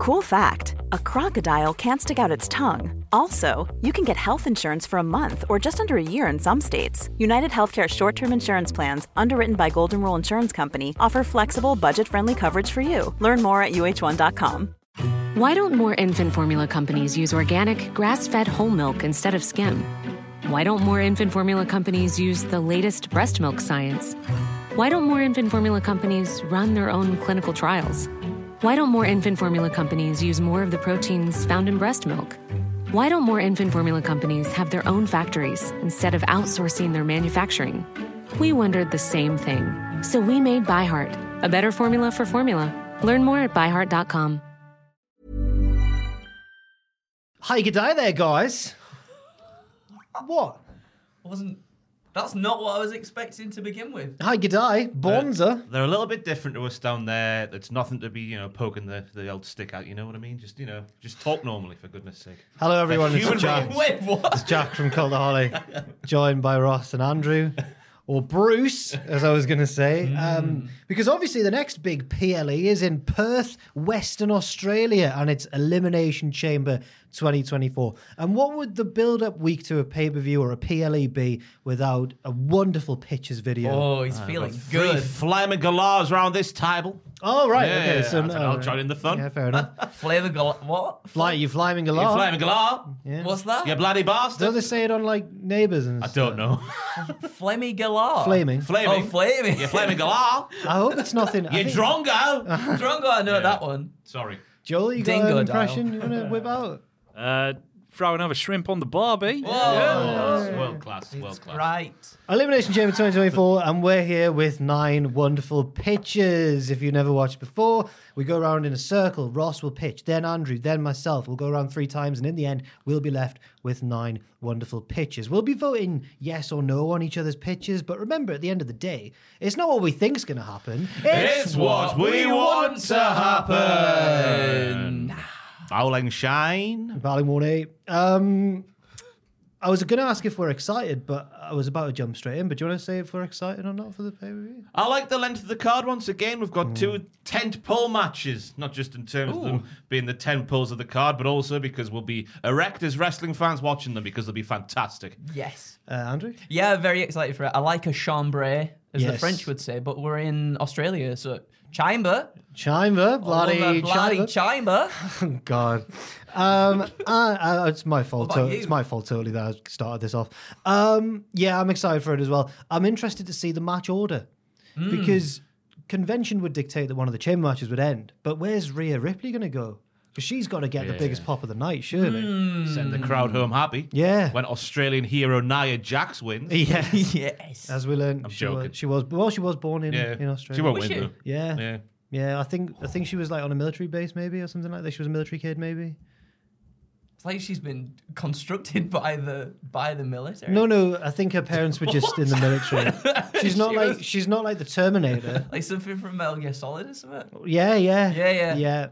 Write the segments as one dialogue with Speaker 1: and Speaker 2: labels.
Speaker 1: Cool fact a crocodile can't stick out its tongue. Also, you can get health insurance for a month or just under a year in some states. United Healthcare short term insurance plans, underwritten by Golden Rule Insurance Company, offer flexible, budget friendly coverage for you. Learn more at uh1.com.
Speaker 2: Why don't more infant formula companies use organic, grass fed whole milk instead of skim? Why don't more infant formula companies use the latest breast milk science? Why don't more infant formula companies run their own clinical trials? Why don't more infant formula companies use more of the proteins found in breast milk? Why don't more infant formula companies have their own factories instead of outsourcing their manufacturing? We wondered the same thing. So we made ByHeart, a better formula for formula. Learn more at byheart.com.
Speaker 3: Hi, good day there, guys. What?
Speaker 4: I wasn't. That's not what I was expecting to begin with.
Speaker 3: Hi, good day, Bonza.
Speaker 5: They're a little bit different to us down there. It's nothing to be, you know, poking the, the old stick out. You know what I mean? Just, you know, just talk normally for goodness sake.
Speaker 3: Hello, everyone. It's
Speaker 5: human
Speaker 3: Jack.
Speaker 4: Wait, what?
Speaker 3: It's Jack from Cultaholic, joined by Ross and Andrew, or Bruce, as I was going to say. Um, because obviously, the next big PLE is in Perth, Western Australia, and it's Elimination Chamber 2024. And what would the build up week to a pay per view or a PLE be without a wonderful pictures video?
Speaker 4: Oh, he's feeling
Speaker 5: Three
Speaker 4: good.
Speaker 5: flaming galahs around this table.
Speaker 3: Oh, right.
Speaker 5: Yeah,
Speaker 3: okay.
Speaker 5: yeah,
Speaker 3: So
Speaker 5: I
Speaker 3: no,
Speaker 5: said I'll
Speaker 3: right.
Speaker 5: join in the fun.
Speaker 3: Yeah, fair enough.
Speaker 4: Flavor gal- what?
Speaker 3: Fly, you flaming
Speaker 5: You
Speaker 3: galore.
Speaker 5: flaming galah.
Speaker 3: Yeah.
Speaker 4: What's that?
Speaker 5: You bloody bastard.
Speaker 3: Don't they say it on like neighbours and
Speaker 5: I
Speaker 3: stuff?
Speaker 5: don't know.
Speaker 4: Flammy galar.
Speaker 3: Flaming.
Speaker 5: Flaming.
Speaker 4: Oh, flaming.
Speaker 5: You flaming galah.
Speaker 3: I hope it's nothing. I
Speaker 5: You
Speaker 3: think-
Speaker 5: drongo.
Speaker 4: Drongo, I know
Speaker 5: Yeah.
Speaker 4: that one.
Speaker 5: Sorry.
Speaker 3: Joel, you got
Speaker 4: Dingo
Speaker 3: an
Speaker 4: dial.
Speaker 3: impression you want to whip out?
Speaker 6: Uh, throw another shrimp on the barbie.
Speaker 5: Oh, world class. World class.
Speaker 4: Right.
Speaker 3: Elimination Chamber 2024, and we're here with nine wonderful pitches. If you've never watched before, we go around in a circle. Ross will pitch, then Andrew, then myself. We'll go around three times, and in the end, we'll be left with nine wonderful pitches. We'll be voting yes or no on each other's pitches, but remember, at the end of the day, it's not what we think's going to happen.
Speaker 5: It's what we want to happen. Bowling shine.
Speaker 3: Valley Mornay. Um, I was going to ask if we're excited, but I was about to jump straight in. But do you want to say if we're excited or not for the pay per view?
Speaker 5: I like the length of the card once again. We've got two tent pole matches, not just in terms of them being the tent poles of the card, but also because we'll be erect as wrestling fans watching them because they'll be fantastic.
Speaker 4: Yes.
Speaker 3: Uh, Andrew?
Speaker 4: Yeah, very excited for it. I like a chambray, as the
Speaker 3: Yes.
Speaker 4: French would say, but we're in Australia, so chamber.
Speaker 3: Chamber, bloody,
Speaker 4: bloody
Speaker 3: chamber.
Speaker 4: chamber.
Speaker 3: God, um, uh, uh, it's my fault. To- it's my fault totally that I started this off. Um, yeah, I'm excited for it as well. I'm interested to see the match order
Speaker 4: Hmm.
Speaker 3: because convention would dictate that one of the chamber matches would end. But where's Rhea Ripley going to go? Because she's got to get the biggest pop of the night, surely.
Speaker 4: Hmm.
Speaker 5: Send the crowd home happy.
Speaker 3: Yeah.
Speaker 5: When Australian hero Nia Jax wins.
Speaker 3: Yes.
Speaker 4: yes.
Speaker 3: As we learned,
Speaker 5: I'm
Speaker 3: she was,
Speaker 5: joking.
Speaker 3: she was well. She was born in,
Speaker 5: Yeah.
Speaker 3: in Australia.
Speaker 5: She won't
Speaker 4: Was
Speaker 5: win
Speaker 4: she?
Speaker 5: though.
Speaker 3: Yeah. yeah,
Speaker 5: Yeah.
Speaker 3: I think I think she was like on a military base, maybe or something like that. She was a military kid, maybe.
Speaker 4: It's like she's been constructed by the by the military.
Speaker 3: No, no. I think her parents were just in the military. She's not
Speaker 4: She
Speaker 3: like
Speaker 4: was-
Speaker 3: she's not like the Terminator.
Speaker 4: Like something from Metal Gear Solid or something.
Speaker 3: Yeah, yeah,
Speaker 4: Yeah, yeah.
Speaker 3: yeah.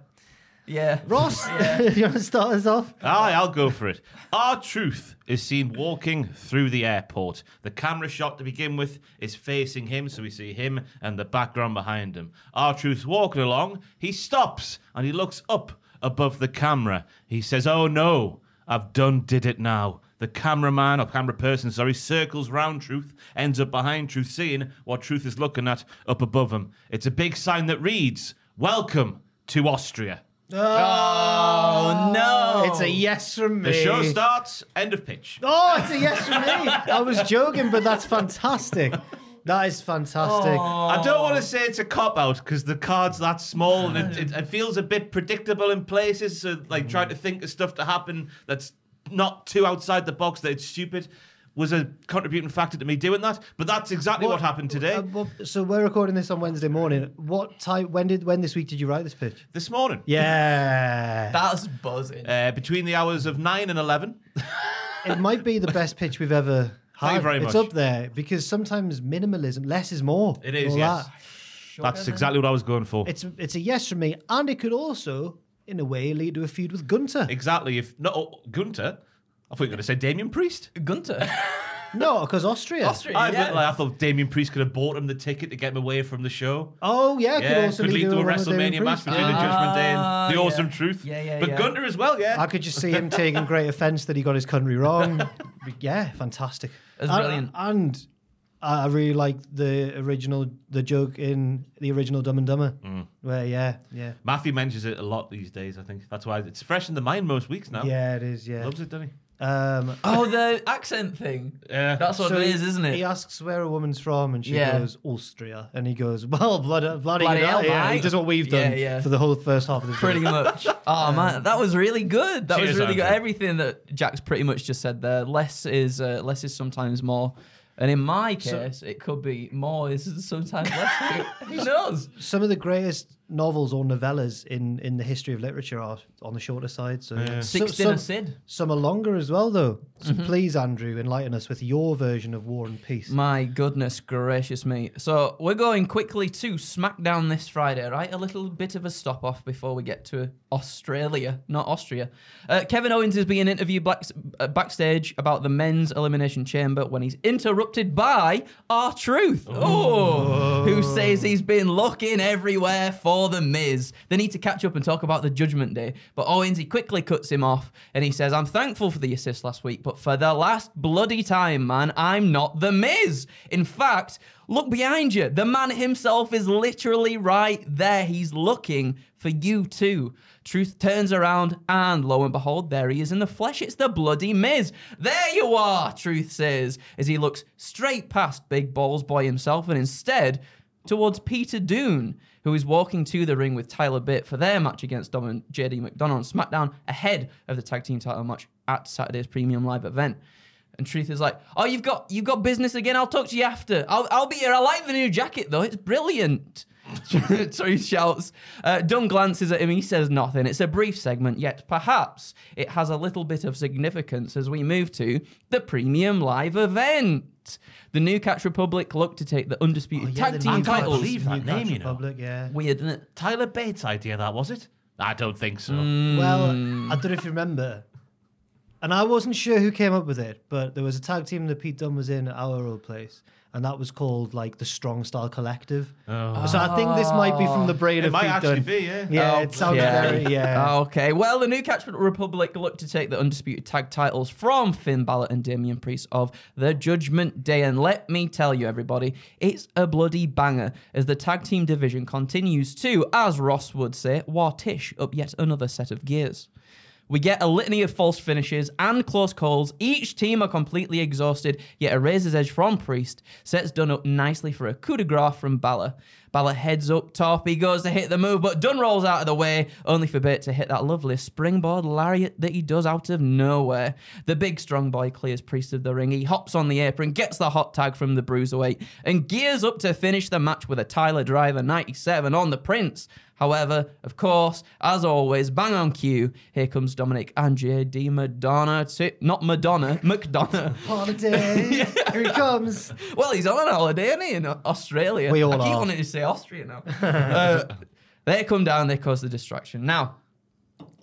Speaker 4: Yeah.
Speaker 3: Ross,
Speaker 4: Yeah.
Speaker 3: you want to start us off?
Speaker 5: Aye, I'll go for it. R-Truth is seen walking through the airport. The camera shot to begin with is facing him, so we see him and the background behind him. R-Truth walking along, he stops and he looks up above the camera. He says, Oh no, I've done did it now. The cameraman or camera person, sorry, circles round Truth, ends up behind Truth, seeing what Truth is looking at up above him. It's a big sign that reads, Welcome to Austria.
Speaker 4: Oh no!
Speaker 3: It's a yes from me.
Speaker 5: The show starts, end of pitch.
Speaker 3: Oh, it's a yes from me. I was joking, but that's fantastic. That is fantastic. Oh.
Speaker 5: I don't want to say it's a cop out because the card's that small and it, it, it feels a bit predictable in places. So, like, trying to think of stuff to happen that's not too outside the box that it's stupid was a contributing factor to me doing that. But that's exactly what, happened today.
Speaker 3: Uh, well, so we're recording this on Wednesday morning. What time? When did? When this week did you write this pitch?
Speaker 5: this morning,
Speaker 3: Yeah,
Speaker 4: That's buzzing.
Speaker 5: uh, between the hours of 9 and 11.
Speaker 3: it might be the best pitch we've ever had.
Speaker 5: Thank you very
Speaker 3: it's up there because sometimes minimalism, less is more.
Speaker 5: It is,
Speaker 3: All
Speaker 5: yes.
Speaker 3: that.
Speaker 5: That's exactly what I was going for.
Speaker 3: It's it's a yes from me, and it could also, in a way, lead to a feud with Gunther.
Speaker 5: exactly. If not oh, Gunther, I thought you were going to say Damian Priest.
Speaker 4: Gunther.
Speaker 3: No, because Austria.
Speaker 4: Austria.
Speaker 5: I,
Speaker 4: yeah.
Speaker 5: like, I thought Damian Priest could have bought him the ticket to get him away from the show.
Speaker 3: Oh yeah, could
Speaker 5: Yeah,
Speaker 3: also
Speaker 5: could lead to a
Speaker 3: one with Damian
Speaker 5: WrestleMania match
Speaker 3: Priest.
Speaker 5: between the
Speaker 4: Ah,
Speaker 5: Judgment Day and the
Speaker 4: yeah.
Speaker 5: Awesome Truth.
Speaker 4: Yeah, yeah,
Speaker 5: But
Speaker 4: yeah.
Speaker 5: Gunther as well, yeah.
Speaker 3: I could just see him taking great offence that he got his country wrong. yeah, fantastic.
Speaker 4: That's
Speaker 3: And-
Speaker 4: brilliant.
Speaker 3: And I really like the original, the joke in the original Dumb and Dumber,
Speaker 5: Mm.
Speaker 3: where yeah, yeah,
Speaker 5: Matthew mentions it a lot these days, I think. That's why it's fresh in the mind most weeks now.
Speaker 3: yeah, it is. Yeah.
Speaker 5: Loves it, doesn't he?
Speaker 3: Um,
Speaker 4: Oh, the accent thing.
Speaker 5: Yeah.
Speaker 4: That's what
Speaker 3: so
Speaker 4: it
Speaker 3: he-
Speaker 4: is, isn't it?
Speaker 3: He asks where a woman's from, and she
Speaker 4: Yeah.
Speaker 3: goes Austria, and he goes, "Well, bloody, bloody,
Speaker 4: Bloody
Speaker 3: hell,
Speaker 4: hell,
Speaker 3: yeah." He does what we've done
Speaker 4: Yeah, yeah.
Speaker 3: for the whole first half of the show.
Speaker 4: Pretty much. Oh man, that was really good. That was
Speaker 5: Cheers,
Speaker 4: really good. Everything that Jack's pretty much just said there. Less is uh, less is sometimes more, and in my case, it could be more is sometimes less. Who knows?
Speaker 3: Some of the greatest novels or novellas in, in the history of literature are on the shorter side. So, so-
Speaker 4: Six
Speaker 3: some,
Speaker 4: Sid.
Speaker 3: some are longer as well, though. So
Speaker 4: Mm-hmm.
Speaker 3: please, Andrew, enlighten us with your version of War and Peace.
Speaker 4: My goodness gracious me. So we're going quickly to SmackDown this Friday, right? A little bit of a stop off before we get to Australia, not Austria. Uh, Kevin Owens is being interviewed black, uh, backstage about the men's elimination chamber when he's interrupted by R-Truth. Oh, who says he's been looking everywhere for the Miz. They need to catch up and talk about the Judgment Day. But Owens, he quickly cuts him off and he says, I'm thankful for the assist last week, but for the last bloody time, man, I'm not the Miz. In fact, look behind you. The man himself is literally right there. He's looking for you too. Truth turns around, and lo and behold, there he is in the flesh. It's the bloody Miz. There you are, Truth says, as he looks straight past Big Balls Boy himself and instead towards Pete Dunne, who is walking to the ring with Tyler Bate for their match against Dom and JD McDonough on SmackDown ahead of the tag team title match at Saturday's premium live event. And Truth is like, "Oh, you've got you've got business again. I'll talk to you after. I'll I'll be here. I like the new jacket though. It's brilliant." Truth shouts. Uh, Dunne glances at him. He says nothing. It's a brief segment, yet perhaps it has a little bit of significance as we move to the premium live event. The New Catch Republic look to take the undisputed
Speaker 3: Oh, Yeah,
Speaker 4: tag
Speaker 3: the
Speaker 4: team
Speaker 3: New
Speaker 5: can't
Speaker 4: titles.
Speaker 5: believe that
Speaker 3: Newcastle
Speaker 5: name, you know.
Speaker 3: Republic, yeah.
Speaker 4: Weird, isn't it?
Speaker 5: Tyler Bate's idea, that was it? I don't think so.
Speaker 4: Mm.
Speaker 3: Well, I don't know if you remember. And I wasn't sure who came up with it, but there was a tag team that Pete Dunne was in at our old place, and that was called like the Strong Style Collective. Oh. So I think this might be from the oh. brain
Speaker 5: It
Speaker 3: of
Speaker 5: might
Speaker 3: Pete
Speaker 5: actually
Speaker 3: Dunne.
Speaker 5: be, yeah.
Speaker 3: Yeah, oh, it sounds
Speaker 4: Okay.
Speaker 3: very yeah.
Speaker 4: Okay. Well, the New Catchment Republic look to take the undisputed tag titles from Finn Balor and Damian Priest of the Judgment Day. And let me tell you, everybody, it's a bloody banger as the tag team division continues to, as Ross would say, wartish up yet another set of gears. We get a litany of false finishes and close calls. Each team are completely exhausted, yet a razor's edge from Priest sets Dunne up nicely for a coup de grace from Balor. Balor heads up top, he goes to hit the move, but Dunne rolls out of the way, only for Bate to hit that lovely springboard lariat that he does out of nowhere. The big strong boy clears Priest of the ring, he hops on the apron, gets the hot tag from the Bruiserweight, and gears up to finish the match with a Tyler Driver 97 on the Prince. However, of course, as always, bang on cue, here comes Dominic and JD Madonna to not Madonna, McDonough.
Speaker 3: Holiday, here he comes.
Speaker 4: Well, he's on a holiday, isn't he, in Australia?
Speaker 3: We all
Speaker 4: I keep
Speaker 3: are.
Speaker 4: wanting to say Austria now. uh, they come down, they cause the distraction. Now,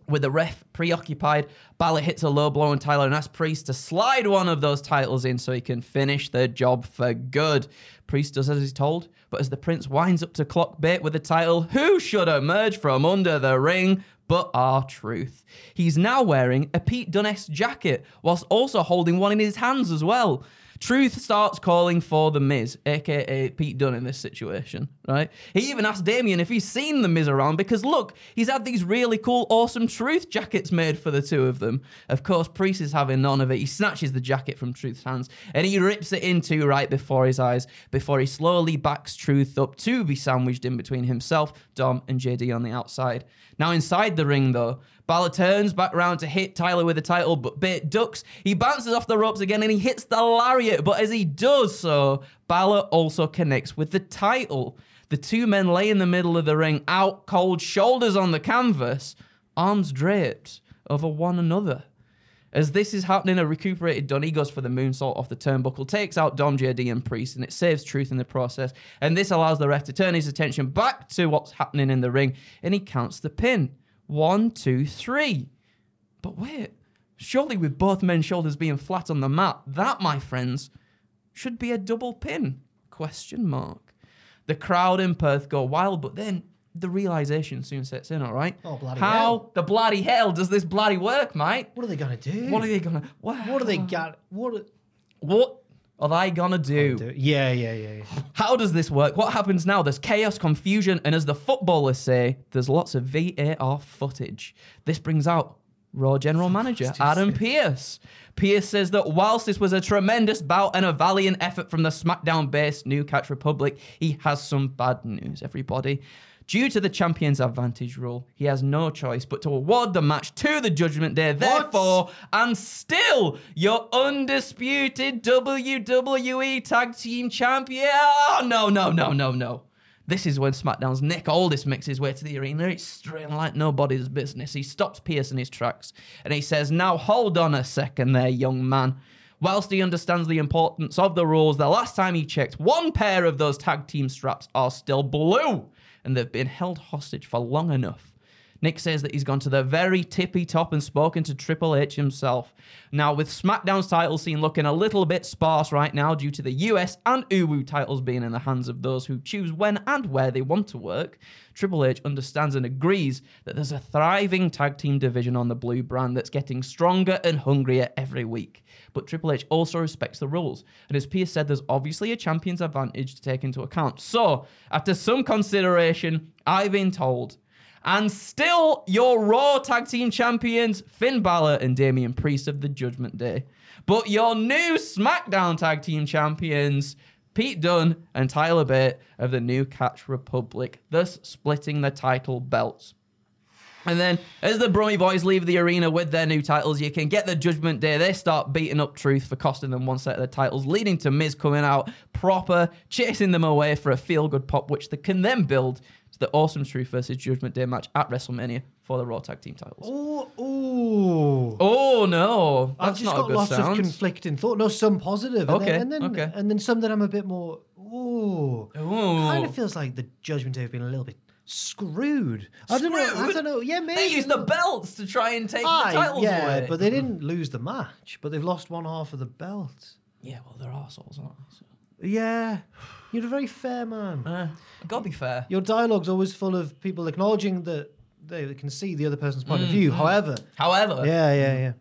Speaker 4: with the ref preoccupied, Balor hits a low blow on Tyler and asks Priest to slide one of those titles in so he can finish the job for good. Priest does as he's told, but as the Prince winds up to clock Bate with the title, who should emerge from under the ring but R-Truth? He's now wearing a Pete Dunne jacket whilst also holding one in his hands as well. Truth starts calling for the Miz, aka Pete Dunne in this situation, right? He even asked Damian if he's seen the Miz around because look, he's had these really cool, awesome Truth jackets made for the two of them. Of course, Priest is having none of it. He snatches the jacket from Truth's hands and he rips it into right before his eyes before he slowly backs Truth up to be sandwiched in between himself, Dom, and JD on the outside. Now, inside the ring, though, Balor turns back round to hit Tyler with the title, but Bate ducks. He bounces off the ropes again and he hits the lariat. But as he does so, Balor also connects with the title. The two men lay in the middle of the ring, out cold, shoulders on the canvas, arms draped over one another. As this is happening, a recuperated Dunne, he goes for the moonsault off the turnbuckle, takes out Dom, JD, and Priest, and it saves Truth in the process. And this allows the ref to turn his attention back to what's happening in the ring, and he counts the pin. One, two, three. But wait, Surely, with both men's shoulders being flat on the mat, that, my friends, should be a double pin? Question mark. The crowd in Perth go wild, but then the realization soon sets in. All right.
Speaker 3: Oh, bloody
Speaker 4: How
Speaker 3: hell.
Speaker 4: the bloody hell does this bloody work, mate?
Speaker 3: What are they gonna do?
Speaker 4: What are they gonna? What,
Speaker 3: What are they got? What? Are,
Speaker 4: What are they gonna do?
Speaker 3: do? Yeah, yeah, yeah. yeah.
Speaker 4: How does this work? What happens now? There's chaos, confusion, and as the footballers say, there's lots of VAR footage. This brings out Raw General Manager Adam Pearce. Pearce says that whilst this was a tremendous bout and a valiant effort from the SmackDown based New Catch Republic, he has some bad news, everybody. Due to the champion's advantage rule, he has no choice but to award the match to the Judgment Day. Therefore, and still your undisputed WWE Tag Team Champion. Oh, no, no, no, no, no. This is when SmackDown's Nick Aldis makes his way to the arena. It's straight like nobody's business. He stops Pearce in his tracks and he says, Now hold on a second there, young man. Whilst he understands the importance of the rules, the last time he checked, one pair of those tag team straps are still blue and they've been held hostage for long enough. Nick says that he's gone to the very tippy top and spoken to Triple H himself. Now, with SmackDown's title scene looking a little bit sparse right now due to the US and Uwu titles being in the hands of those who choose when and where they want to work, Triple H understands and agrees that there's a thriving tag team division on the blue brand that's getting stronger and hungrier every week. But Triple H also respects the rules. And as Pearce said, there's obviously a champion's advantage to take into account. So, after some consideration, I've been told and still, your Raw Tag Team Champions, Finn Balor and Damian Priest of the Judgment Day. But your new SmackDown Tag Team Champions, Pete Dunne and Tyler Bate of the New Catch Republic, thus splitting the title belts. And then, as the Brummy Boys leave the arena with their new titles, you can get the Judgment Day. They start beating up Truth for costing them one set of the titles, leading to Miz coming out proper, chasing them away for a feel good pop, which they can then build to the awesome Truth versus Judgment Day match at WrestleMania for the Raw Tag Team titles.
Speaker 3: Oh, oh.
Speaker 4: Oh no, That's I've just
Speaker 3: got lots
Speaker 4: sound.
Speaker 3: of conflicting thought. No, some positive. And
Speaker 4: Okay,
Speaker 3: Then, and then,
Speaker 4: okay.
Speaker 3: And then some that I'm a bit more.
Speaker 4: Oh.
Speaker 3: Kind of feels like the Judgment Day have been a little bit screwed. I don't know. I don't know. Yeah, maybe.
Speaker 4: They use the belts to try and take
Speaker 3: Aye,
Speaker 4: the titles
Speaker 3: yeah,
Speaker 4: away.
Speaker 3: but they didn't lose the match. But they've lost one half of the belt.
Speaker 4: yeah, well, they're assholes, aren't they? So.
Speaker 3: Yeah, you're a very fair man.
Speaker 4: Uh, gotta be fair.
Speaker 3: Your dialogue's always full of people acknowledging that they can see the other person's point
Speaker 4: Mm,
Speaker 3: of view. However,
Speaker 4: However,
Speaker 3: yeah, yeah, yeah.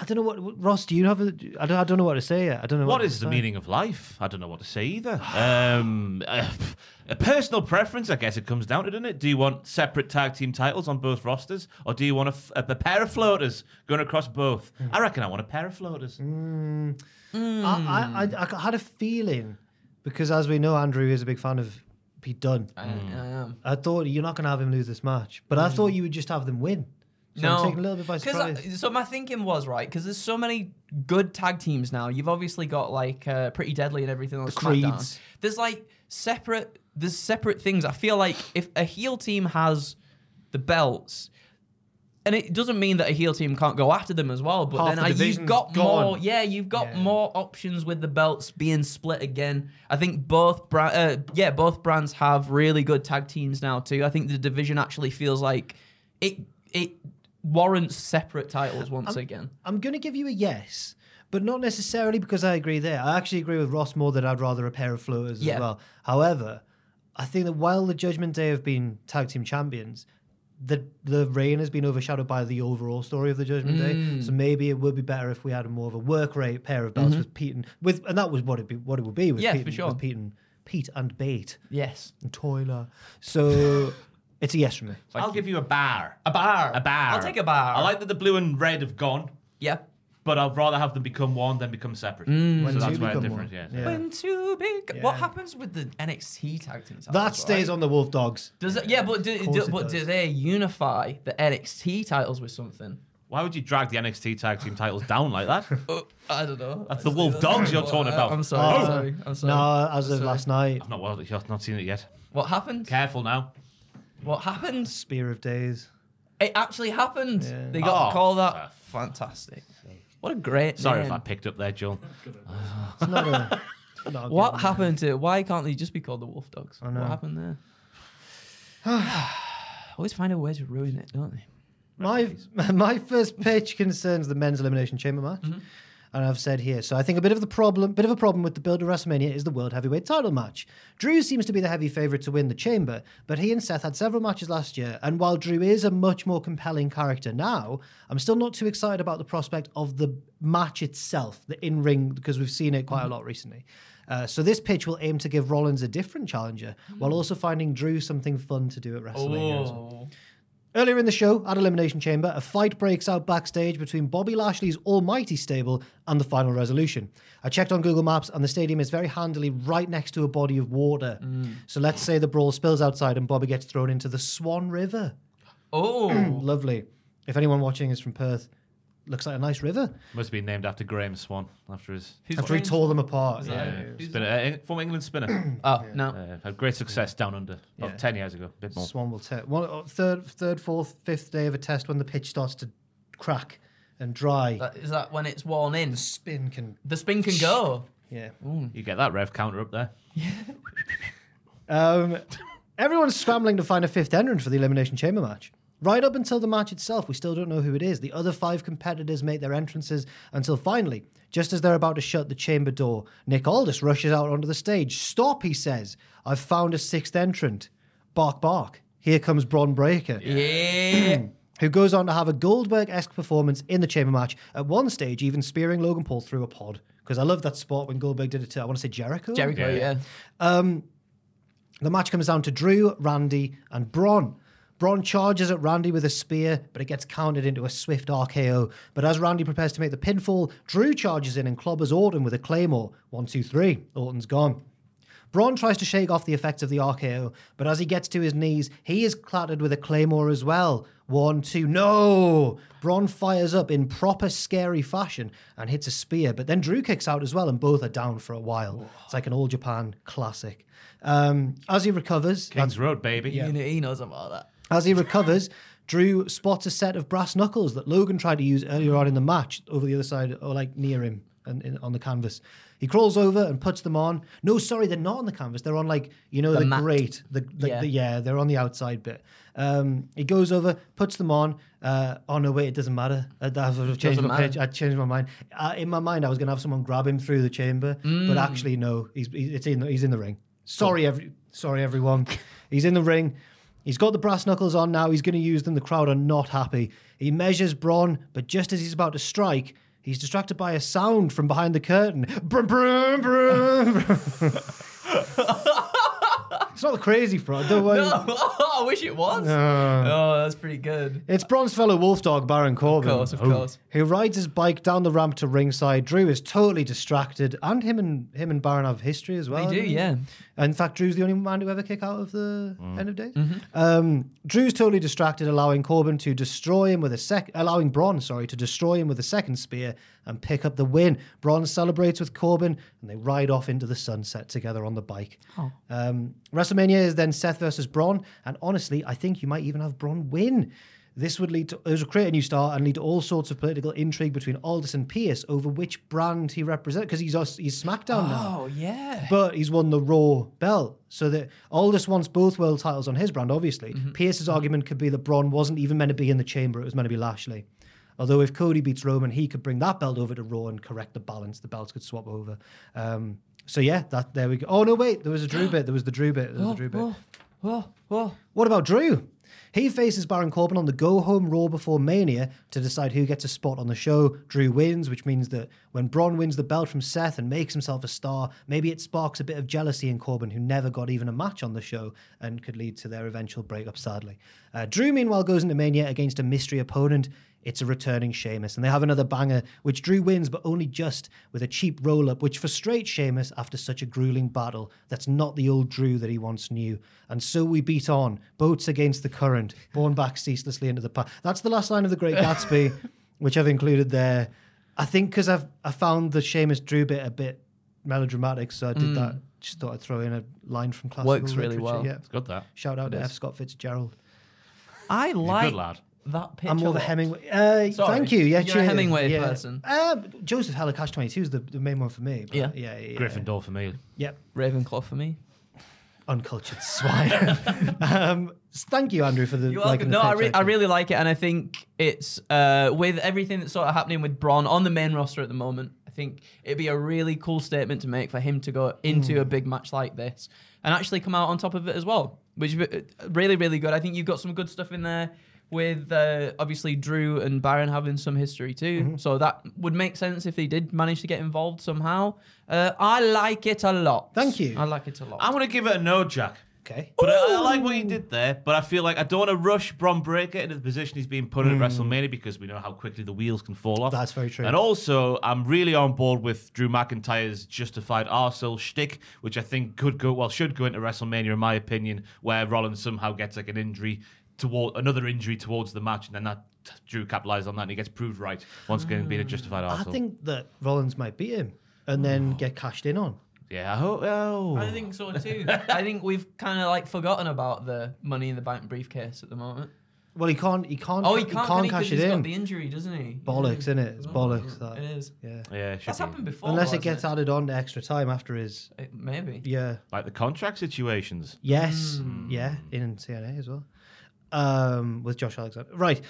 Speaker 3: I don't know what, Ross. Do you have a? I don't. I don't know what to say yet. I don't know
Speaker 5: What
Speaker 3: to
Speaker 5: the
Speaker 3: say.
Speaker 5: meaning of life? I don't know what to say either. Um, a, a personal preference, I guess it comes down to, doesn't it? Do you want separate tag team titles on both rosters, or do you want a, f- a pair of floaters going across both?
Speaker 3: Hmm.
Speaker 5: I reckon I want a pair of floaters.
Speaker 3: I, I, I, I had a feeling because, as we know, Andrew is a big fan of Pete Dunne.
Speaker 4: I, I am.
Speaker 3: I thought you're not going to have him lose this match, but I thought you would just have them win. So
Speaker 4: no,
Speaker 3: I'm taken a little bit by
Speaker 4: 'Cause I-
Speaker 3: surprise.
Speaker 4: so my thinking was right because there's so many good tag teams now. You've obviously got like uh, Pretty Deadly and everything on
Speaker 3: The
Speaker 4: SmackDown.
Speaker 3: Creeds.
Speaker 4: There's like separate. There's separate things. I feel like if a heel team has the belts. And it doesn't mean that a heel team can't go after them as well, but
Speaker 3: Half
Speaker 4: then
Speaker 3: the
Speaker 4: uh, you've got
Speaker 3: gone.
Speaker 4: more. Yeah, you've got
Speaker 3: Yeah.
Speaker 4: more options with the belts being split again. I think both, uh, yeah, both brands have really good tag teams now too. I think the division actually feels like it. It warrants separate titles once again.
Speaker 3: I'm going to give you a yes, but not necessarily because I agree there. I actually agree with Ross more that I'd rather a pair of floaters
Speaker 4: Yeah.
Speaker 3: as well. However, I think that while the Judgment Day have been tag team champions, the the rain has been overshadowed by the overall story of the Judgment
Speaker 4: Mm.
Speaker 3: Day. So maybe it would be better if we had a more of a work rate pair of belts with Pete and with, and that was what it be what it would be with
Speaker 4: Mm-hmm. Yeah,
Speaker 3: Pete,
Speaker 4: for
Speaker 3: and,
Speaker 4: sure.
Speaker 3: with Pete and Pete and Bate
Speaker 4: Yes.
Speaker 3: and Toiler. So it's a yes from me.
Speaker 5: I'll give you a bar.
Speaker 4: A bar.
Speaker 5: A bar.
Speaker 4: I'll take a bar.
Speaker 5: I like that the blue and red have gone,
Speaker 4: Yeah.
Speaker 5: But I'd rather have them become one than become separate.
Speaker 4: Mm.
Speaker 3: When
Speaker 5: so
Speaker 3: two
Speaker 5: that's where the
Speaker 3: become
Speaker 5: difference,
Speaker 3: one.
Speaker 5: yeah.
Speaker 3: Yeah.
Speaker 4: When too big. What happens with the NXT tag team titles?
Speaker 3: That stays
Speaker 4: right?
Speaker 3: on the Wolf Dogs.
Speaker 4: Does it? Yeah, but do,
Speaker 3: course
Speaker 4: do,
Speaker 3: it
Speaker 4: but do they unify the NXT titles with something?
Speaker 5: Why would you drag the NXT tag team titles down like that?
Speaker 4: Uh, I don't know.
Speaker 5: That's the Wolf Dogs you're talking about.
Speaker 4: I'm sorry. I'm
Speaker 3: Oh.
Speaker 4: sorry. I'm sorry.
Speaker 3: No, as of
Speaker 4: Sorry.
Speaker 3: last night,
Speaker 5: I've not, well, I've not seen it yet.
Speaker 4: What happened?
Speaker 5: Careful now.
Speaker 4: What happened?
Speaker 3: Spear of Days.
Speaker 4: It actually happened.
Speaker 3: Yeah.
Speaker 4: They got
Speaker 5: Oh,
Speaker 4: to call that fantastic. What a great
Speaker 5: Sorry
Speaker 4: name.
Speaker 5: if I picked up there, Joel.
Speaker 3: It's not a. not a
Speaker 4: What
Speaker 3: good
Speaker 4: happened to? Why can't they just be called the Wolf Dogs?
Speaker 3: I know.
Speaker 4: What happened there? Always find a way to ruin it, don't they?
Speaker 3: My my first pitch concerns the men's elimination chamber match. Mm-hmm. And I've said here, so I think a bit of the problem, bit of a problem with the build of WrestleMania is the World Heavyweight Title match. Drew seems to be the heavy favorite to win the Chamber, but he and Seth had several matches last year, and while Drew is a much more compelling character now, I'm still not too excited about the prospect of the match itself, the in-ring, because we've seen it quite a lot recently. Uh, so this pitch will aim to give Rollins a different challenger, while also finding Drew something fun to do at WrestleMania. as well.
Speaker 4: Oh.
Speaker 3: Earlier in the show, at Elimination Chamber, a fight breaks out backstage between Bobby Lashley's Almighty stable and the Final Resolution. I checked on Google Maps, and the stadium is very handily right next to a body of water. Mm. So let's say the brawl spills outside and Bobby gets thrown into the Swan River.
Speaker 4: Oh.
Speaker 3: Lovely. If anyone watching is from Perth, looks like a nice river.
Speaker 5: Must be named after Graeme Swann after his.
Speaker 3: After he tore them apart.
Speaker 4: that-
Speaker 3: Yeah.
Speaker 5: Uh, spinner, uh, former England spinner.
Speaker 4: Oh, no.
Speaker 5: uh, had great success down under about
Speaker 3: Yeah.
Speaker 5: 10 years ago. A bit more.
Speaker 3: Swann will te- one, oh, third, third, fourth, fifth day of a test when the pitch starts to crack and dry.
Speaker 4: That, is that when it's worn in?
Speaker 3: spin can,
Speaker 4: The spin can go.
Speaker 3: yeah.
Speaker 5: You get that rev counter up there.
Speaker 3: Um, everyone's scrambling to find a fifth entrant for the Elimination Chamber match. Right up until the match itself, we still don't know who it is. The other five competitors make their entrances until finally, just as they're about to shut the chamber door, Nick Aldis rushes out onto the stage. Stop, he says. I've found a sixth entrant. Bark, bark. Here comes Bron Breakker
Speaker 4: Yeah.
Speaker 3: who goes on to have a Goldberg esque performance in the chamber match. At one stage, even spearing Logan Paul through a pod. Because I love that spot when Goldberg did it to, I want to say Jericho.
Speaker 4: Jericho,
Speaker 5: Yeah.
Speaker 4: yeah.
Speaker 3: Um, the match comes down to Drew, Randy, and Bron. Bron charges at Randy with a spear, but it gets countered into a swift RKO. But as Randy prepares to make the pinfall, Drew charges in and clobbers Orton with a claymore. One, two, three. Orton's gone. Bron tries to shake off the effects of the RKO, but as he gets to his knees, he is clattered with a claymore as well. One, two, no! Bron fires up in proper scary fashion and hits a spear, but then Drew kicks out as well, and both are down for a while. It's like an All Japan classic. Um, as he recovers,
Speaker 5: Kings Road, baby.
Speaker 4: You know, he knows about that.
Speaker 3: As he recovers, Drew spots a set of brass knuckles that Logan tried to use earlier on in the match over the other side, or like near him and, in, on the canvas. He crawls over and puts them on. No, sorry, they're not on the canvas. They're on like you know the, grate. The, the,
Speaker 4: Yeah.
Speaker 3: the- yeah, they're on the outside bit. Um, he goes over, puts them on. Uh, oh no, wait, it doesn't matter. I, I've changed my page. I changed my mind. Uh, in my mind, I was gonna have someone grab him through the chamber,
Speaker 4: Mm.
Speaker 3: but actually, no. He's he- it's in the, he's in the ring. Sorry, every sorry everyone. he's in the ring. He's got the brass knuckles on now. He's going to use them. The crowd are not happy. He measures Bron, but just as he's about to strike, he's distracted by a sound from behind the curtain. Brum, brum, brum, brum. it's not the crazy front. Don't worry.
Speaker 4: oh, I wish it was. No. Oh, that's pretty good.
Speaker 3: It's Bron's fellow wolf dog, Baron Corbin.
Speaker 4: Of course, of oh. course.
Speaker 3: Who rides his bike down the ramp to ringside. Drew is totally distracted, and him and him and Baron have history as well.
Speaker 4: They do, yeah.
Speaker 3: In fact, Drew's the only man to ever kick out of the
Speaker 5: Mm.
Speaker 3: end of days.
Speaker 4: Mm-hmm.
Speaker 3: Um, Drew's totally distracted, allowing Corbin to destroy him with a sec, allowing Bron, sorry, to destroy him with a second spear and pick up the win. Bron celebrates with Corbin, and they ride off into the sunset together on the bike.
Speaker 4: Oh.
Speaker 3: Um, WrestleMania is then Seth versus Bron, and honestly, I think you might even have Bron win. This would lead to it would create a new star and lead to all sorts of political intrigue between Aldis and Pearce over which brand he represents because he's us- he's SmackDown now
Speaker 4: Oh, yeah.
Speaker 3: but he's won the Raw belt. So that Aldis wants both world titles on his brand, obviously. Pearce's argument could be that Bron wasn't even meant to be in the chamber, it was meant to be Lashley. Although if Cody beats Roman, he could bring that belt over to Raw and correct the balance. The belts could swap over. Um, so yeah, that there we go. Oh no, wait, there was a Drew bit. There was the Drew bit. There was a Drew bit.
Speaker 4: Oh, oh, oh.
Speaker 3: What about Drew? He faces Baron Corbin on the go home Raw before Mania to decide who gets a spot on the show. Drew wins, which means that when Bron wins the belt from Seth and makes himself a star, maybe it sparks a bit of jealousy in Corbin, who never got even a match on the show and could lead to their eventual breakup, sadly. Uh, Drew, meanwhile, goes into Mania against a mystery opponent. It's a returning Sheamus, and they have another banger, which Drew wins, but only just with a cheap roll up, which frustrates Sheamus after such a grueling battle. That's not the old Drew that he once knew. And so we beat on, boats against the current, borne back ceaselessly into the past. That's the last line of The Great Gatsby, which I've included there. I think because I've I found the Sheamus Drew bit a bit melodramatic, so I did hmm. that. Just thought I'd throw in a line from classical
Speaker 4: Works really
Speaker 3: literature,
Speaker 4: well.
Speaker 3: Yeah.
Speaker 5: It's good that.
Speaker 3: Shout out to F. Scott Fitzgerald.
Speaker 4: I like
Speaker 5: good lad.
Speaker 4: That picture.
Speaker 3: I'm more of a. Hemingway. Uh,
Speaker 4: Sorry.
Speaker 3: thank you. Yeah,
Speaker 4: You're a
Speaker 3: cheers.
Speaker 4: Hemingway
Speaker 3: yeah.
Speaker 4: person.
Speaker 3: Uh, Joseph Heller Catch 22 is the, the main one for me. but
Speaker 4: Yeah.
Speaker 3: yeah, yeah, yeah.
Speaker 5: Gryffindor for me.
Speaker 3: Yep.
Speaker 4: Ravenclaw for me.
Speaker 3: uncultured swine. um, thank you, Andrew, for the
Speaker 4: You're
Speaker 3: liking
Speaker 4: welcome.
Speaker 3: the
Speaker 4: No, I,
Speaker 3: pitch,
Speaker 4: re- I
Speaker 3: actually.
Speaker 4: really like it, and I think it's uh, with everything that's sort of happening with Bron on the main roster at the moment. I think it'd be a really cool statement to make for him to go into a big match like this and actually come out on top of it as well, which is uh, really, really good. I think you've got some good stuff in there with uh, obviously Drew and Baron having some history too, so that would make sense if they did manage to get involved somehow. Uh, I like it a lot.
Speaker 3: Thank you.
Speaker 4: I like it a lot.
Speaker 5: I'm going to give it a no, Jack.
Speaker 3: Okay.
Speaker 5: But I, I like what you did there. But I feel like I don't want to rush Bron Breakker into the position he's being put in at WrestleMania because we know how quickly the wheels can fall off.
Speaker 3: That's very true.
Speaker 5: And also, I'm really on board with Drew McIntyre's justified arsehole shtick, which I think could go well should go into WrestleMania in my opinion, where Rollins somehow gets like an injury toward another injury towards the match, and then that Drew capitalized on that and he gets proved right once again being a justified
Speaker 3: I think that Rollins might beat him and then get cashed in on.
Speaker 5: yeah, I hope. Oh.
Speaker 4: I think so too. I think we've kind of like forgotten about the money in the bank briefcase at the moment.
Speaker 3: Well, he can't. He can't.
Speaker 4: Oh, he
Speaker 3: he
Speaker 4: can't,
Speaker 3: can't
Speaker 4: can he? 'Cause
Speaker 3: cash it
Speaker 4: he's
Speaker 3: in.
Speaker 4: got the injury, doesn't he?
Speaker 3: bollocks,
Speaker 4: Yeah.
Speaker 3: isn't it? It's
Speaker 4: Oh,
Speaker 3: bollocks. That.
Speaker 4: It is.
Speaker 3: Yeah.
Speaker 5: yeah, it should
Speaker 4: That's
Speaker 5: be.
Speaker 4: happened before.
Speaker 3: Unless it
Speaker 4: hasn't
Speaker 3: gets added on to extra time after his.
Speaker 4: It- maybe.
Speaker 3: Yeah.
Speaker 5: like the contract situations.
Speaker 3: Yes.
Speaker 4: Hmm.
Speaker 3: Yeah. In TNA as well. Um, with Josh Alexander. Right.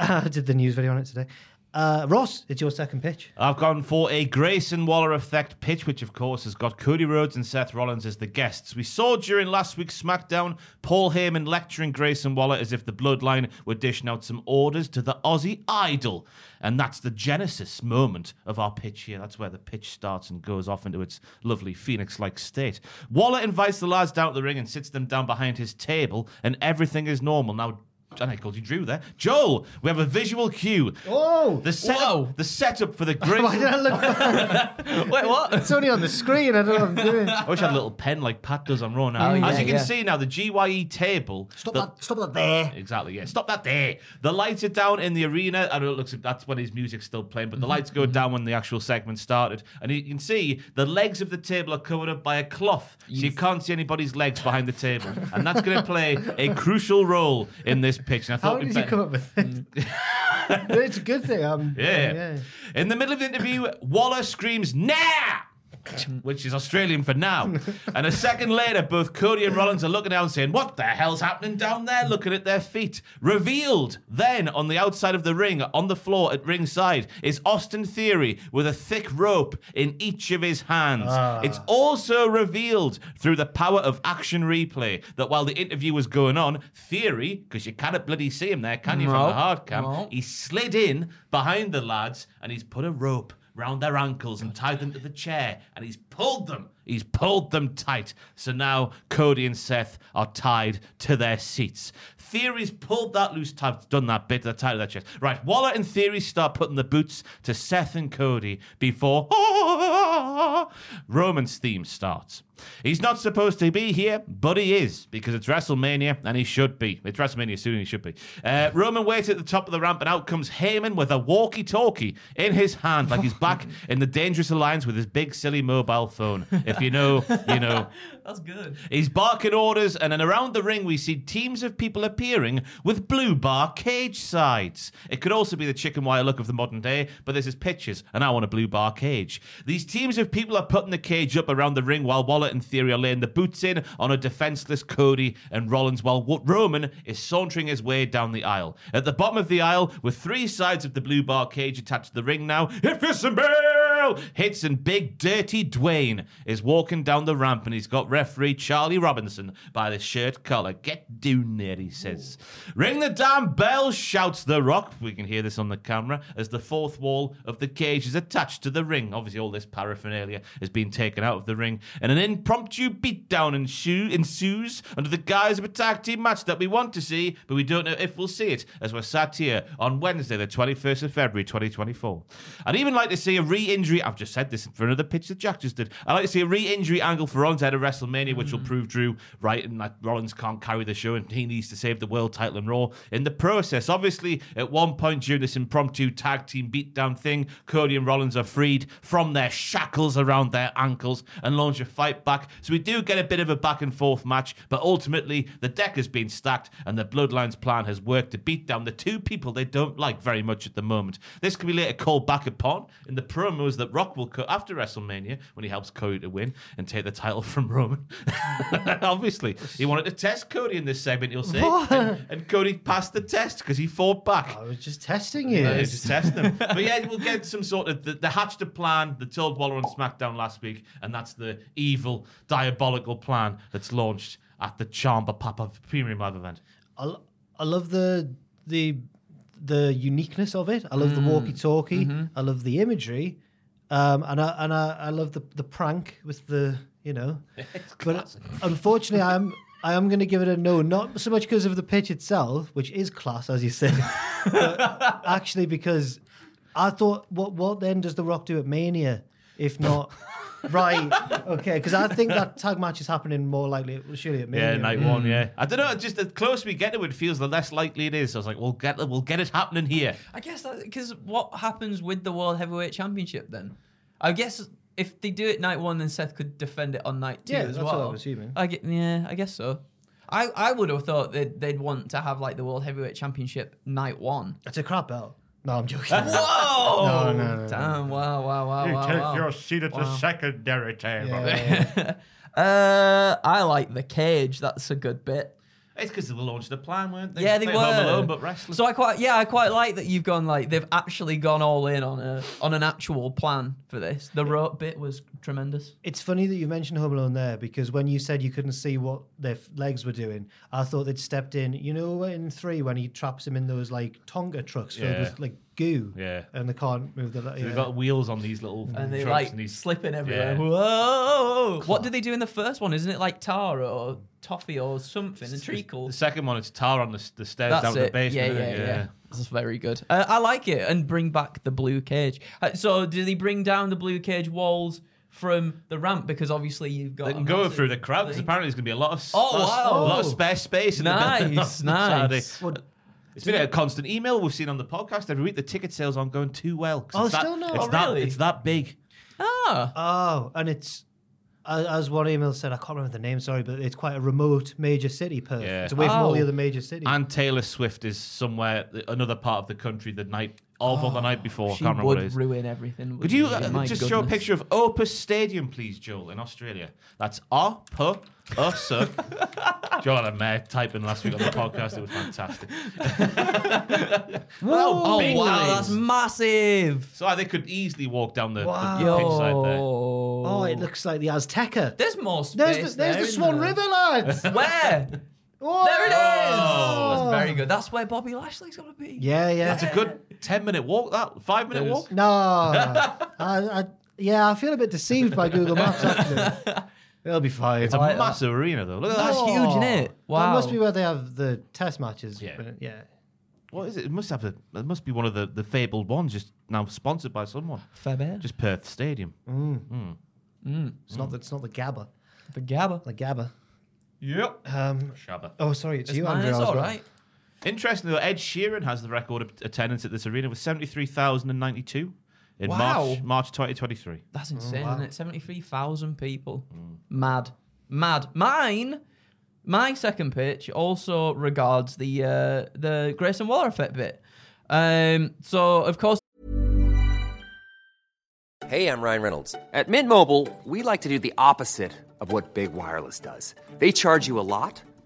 Speaker 3: I did the news video on it today. Uh, Ross, it's your second pitch.
Speaker 5: I've gone for a Grayson Waller effect pitch, which of course has got Cody Rhodes and Seth Rollins as the guests. We saw during last week's SmackDown Paul Heyman lecturing Grayson Waller as if the bloodline were dishing out some orders to the Aussie Idol. And that's the genesis moment of our pitch here. That's where the pitch starts and goes off into its lovely phoenix like state. Waller invites the lads down to the ring and sits them down behind his table, and everything is normal. Now, I called you Drew there. Joel, we have a visual cue.
Speaker 3: Oh!
Speaker 5: The setup,
Speaker 4: Whoa.
Speaker 5: the setup for the
Speaker 3: Why did I look?
Speaker 4: Wait, what?
Speaker 3: it's only on the screen. I don't know what I'm doing.
Speaker 5: I wish I had a little pen like Pat does on Raw now.
Speaker 4: Oh, yeah,
Speaker 5: As you can
Speaker 4: yeah.
Speaker 5: see now, the GYE table.
Speaker 3: Stop
Speaker 5: the-
Speaker 3: that! Stop that there.
Speaker 5: Exactly, yeah. Stop that there. The lights are down in the arena. I know it looks that's when his music's still playing, but the mm-hmm. lights go mm-hmm. down when the actual segment started. And you can see the legs of the table are covered up by a cloth. So you can't see anybody's legs behind the table. And that's going to play a crucial role in this pitch. And I
Speaker 3: How
Speaker 5: thought we'd
Speaker 3: did you come up with it? it's a good thing. Um,
Speaker 5: Yeah. In the middle of the interview, Waller screams, nah! Which is Australian for now. and a second later, both Cody and Rollins are looking down saying, What the hell's happening down there? Looking at their feet. Revealed then on the outside of the ring, on the floor at ringside, is Austin Theory with a thick rope in each of his hands. Ah. It's also revealed through the power of action replay that while the interview was going on, Theory, because you cannot bloody see him there, can you, from the hard cam,
Speaker 4: No.
Speaker 5: he slid in behind the lads and he's put a rope round their ankles and tied them to the chair and he's pulled them. He's pulled them tight. So now Cody and Seth are tied to their seats. Theory's pulled that loose. I've done that bit. They're tied to their chest. Right. Waller and Theory start putting the boots to Seth and Cody before Roman's theme starts. He's not supposed to be here, but he is because it's WrestleMania and he should be. It's WrestleMania soon, and he should be. Uh, Roman waits at the top of the ramp, and out comes Heyman with a walkie-talkie in his hand, like he's back in the Dangerous Alliance with his big silly mobile phone. If you know, you know.
Speaker 4: That's good.
Speaker 5: He's barking orders, and then around the ring we see teams of people appearing with blue bar cage sides. It could also be the chicken wire look of the modern day, but this is pictures, and I want a blue bar cage. These teams of people are putting the cage up around the ring while Waller and Theory are laying the boots in on a defenseless Cody and Rollins, while Roman is sauntering his way down the aisle. At the bottom of the aisle, with three sides of the blue bar cage attached to the ring now, if it's a bell hits and big dirty Dwayne is walking down the ramp and he's got referee Charlie Robinson by the shirt collar. Get down there, he says. Ring the damn bell, shouts The Rock. We can hear this on the camera as the fourth wall of the cage is attached to the ring. Obviously, all this paraphernalia has been taken out of the ring, and an impromptu beatdown ensu- ensues under the guise of a tag team match that we want to see, but we don't know if we'll see it as we're sat here on Wednesday, the 21st of February, 2024. I'd even like to see a re-injury. I've just said this for another pitch that Jack just did. I'd like to see a re-injury angle for Rollins at a WrestleMania, which will hmm. prove Drew right and that Rollins can't carry the show and he needs to save the world title and Raw in the process. Obviously, at one point during this impromptu tag team beatdown thing, Cody and Rollins are freed from their shackles around their ankles and launch a fight back. So we do get a bit of a back and forth match, but ultimately the deck has been stacked and the Bloodlines plan has worked to beat down the two people they don't like very much at the moment. This can be later called back upon in the promos that Rock will cut after WrestleMania when he helps Cody to win and take the title from Roman. Obviously, he wanted to test Cody in this segment, you'll see, And, and Cody passed the test because he fought back.
Speaker 3: I was just testing you.
Speaker 5: Uh, just testing them. but yeah, we'll get some sort of the, the hatched a plan that told Waller on SmackDown last week, and that's the evil, diabolical plan that's launched at the Chamber Papa Premium Live event.
Speaker 3: I, lo- I love the the the uniqueness of it. I love the walkie-talkie. I love the imagery, um, and I and I, I love the the prank with the you know. but unfortunately, I'm I am going to give it a no. Not so much because of the pitch itself, which is class, as you said, but actually because I thought, what what then does The Rock do at Mania, if not? Right, okay, because I think that tag match is happening more likely, surely at Mania.
Speaker 5: Yeah, night one. Mm. Yeah, I don't know. Just the closer we get to it, it feels the less likely it is. So I was like, we'll get we'll get it happening here.
Speaker 4: I guess because what happens with the World Heavyweight Championship then? I guess if they do it night one, then Seth could defend it on night two
Speaker 3: Yeah,
Speaker 4: as
Speaker 3: that's what
Speaker 4: well.
Speaker 3: I'm assuming.
Speaker 4: I get, yeah, I guess so. I, I would have thought that they'd want to have like the World Heavyweight Championship night one.
Speaker 3: It's a crap belt. No, I'm joking.
Speaker 4: Whoa!
Speaker 3: No, no, no, no.
Speaker 4: Damn! Wow! Wow! Wow! wow! Take wow.
Speaker 5: Your seat at
Speaker 4: Wow.
Speaker 5: secondary table.
Speaker 3: Yeah.
Speaker 4: Uh, I like the cage. That's a good bit.
Speaker 5: It's because they launched the plan, weren't they?
Speaker 4: Yeah, they
Speaker 5: Like
Speaker 4: were.
Speaker 5: Home Alone, but wrestling.
Speaker 4: So I quite, yeah, I quite like that you've gone like they've actually gone all in on a on an actual plan for this. The rope bit was tremendous.
Speaker 3: It's funny that you mentioned Home Alone there because when you said you couldn't see what their legs were doing, I thought they'd stepped in. You know, in three when he traps him in those like Tonga trucks filled
Speaker 5: Yeah.
Speaker 3: with like goo,
Speaker 5: Yeah.
Speaker 3: and they can't move the.
Speaker 5: So
Speaker 3: Yeah.
Speaker 5: They've got wheels on these little
Speaker 4: and they like
Speaker 5: and these
Speaker 4: slipping everywhere.
Speaker 5: Yeah.
Speaker 4: Whoa! What did they do in the first one? Isn't it like tar or toffee or something? A treacle.
Speaker 5: The second one, it's tar on the, the stairs
Speaker 4: That's
Speaker 5: down to the basement.
Speaker 4: yeah,
Speaker 5: isn't
Speaker 4: yeah,
Speaker 5: it?
Speaker 4: yeah, That's very good. Uh, I like it, and bring back the blue cage. Uh, so, do they bring down the blue cage walls from the ramp? Because obviously you've got
Speaker 5: They
Speaker 4: a
Speaker 5: can go through the crowd because apparently there's going to be a lot of
Speaker 4: Oh,
Speaker 5: lot
Speaker 4: wow.
Speaker 5: a lot of spare space in the building
Speaker 4: Nice,
Speaker 5: on Saturday.
Speaker 4: nice.
Speaker 3: Well,
Speaker 5: It's been a constant email we've seen on the podcast every week. The ticket sales aren't going too well. 'cause
Speaker 3: Oh,
Speaker 5: it's that,
Speaker 3: still not?
Speaker 5: It's
Speaker 4: Oh,
Speaker 5: that,
Speaker 4: really?
Speaker 5: It's that big.
Speaker 4: Ah,
Speaker 3: oh, and it's as, as one email said. I can't remember the name. Sorry, but it's quite a remote major city. Perth.
Speaker 5: Yeah.
Speaker 3: It's away from all the
Speaker 4: Oh.
Speaker 3: other major cities.
Speaker 5: And Taylor Swift is somewhere, another part of the country, the night of or the night before. I
Speaker 4: she
Speaker 5: can't remember what it
Speaker 4: would ruin everything.
Speaker 5: Could
Speaker 4: wouldn't
Speaker 5: you
Speaker 4: she?
Speaker 5: uh,
Speaker 4: My
Speaker 5: just show a picture of Optus Stadium, please, Joel, in Australia? That's R P U S. Joel had a mare typing last week on the podcast. It was fantastic.
Speaker 4: Oh
Speaker 5: big
Speaker 4: wow,
Speaker 5: names.
Speaker 4: that's massive.
Speaker 5: So they could easily walk down the,
Speaker 3: Wow.
Speaker 5: the pitch side there.
Speaker 3: Oh, it looks like the Azteca.
Speaker 4: There's more space.
Speaker 3: There's the, there's
Speaker 4: there,
Speaker 3: the Swan
Speaker 4: there?
Speaker 3: River, lads.
Speaker 4: Where?
Speaker 3: Whoa!
Speaker 4: There it is.
Speaker 3: Oh.
Speaker 4: That's very good. That's where Bobby Lashley's gonna be.
Speaker 3: Yeah, yeah.
Speaker 5: That's a good 10 minute walk, that five minute walk.
Speaker 3: No, I, I, yeah, I feel a bit deceived by Google Maps. Actually, it'll be fine.
Speaker 5: It's a
Speaker 4: like that.
Speaker 5: massive arena, though. Look at
Speaker 4: That's
Speaker 5: that.
Speaker 4: huge, isn't it? Wow.
Speaker 3: That must be where they have the test matches.
Speaker 5: Yeah.
Speaker 3: but, yeah.
Speaker 5: What is it? It must have a. It must be one of the, the fabled ones, just now sponsored by someone.
Speaker 4: Fair bear.
Speaker 5: Just Perth Stadium. Mm. Hmm. Mm.
Speaker 3: It's not. The, it's not the Gabba.
Speaker 4: the Gabba.
Speaker 3: The Gabba.
Speaker 4: Yep.
Speaker 3: Um.
Speaker 5: Shabba.
Speaker 3: Oh, sorry, it's,
Speaker 4: It's
Speaker 3: you,
Speaker 4: mine.
Speaker 3: Andrew.
Speaker 4: It's
Speaker 3: as
Speaker 4: all
Speaker 3: well.
Speaker 4: right.
Speaker 5: Interestingly, Ed Sheeran has the record of attendance at this arena with seventy three thousand and ninety two in
Speaker 4: Wow.
Speaker 5: March March twenty twenty three.
Speaker 4: That's insane,
Speaker 3: wow.
Speaker 4: isn't it? Seventy-three thousand people. Mad, mad. Mine, my second pitch also regards the uh, the Grayson Waller effect bit. Um, so of course
Speaker 7: Hey, I'm Ryan Reynolds. At Mint Mobile, we like to do the opposite of what Big Wireless does. They charge you a lot,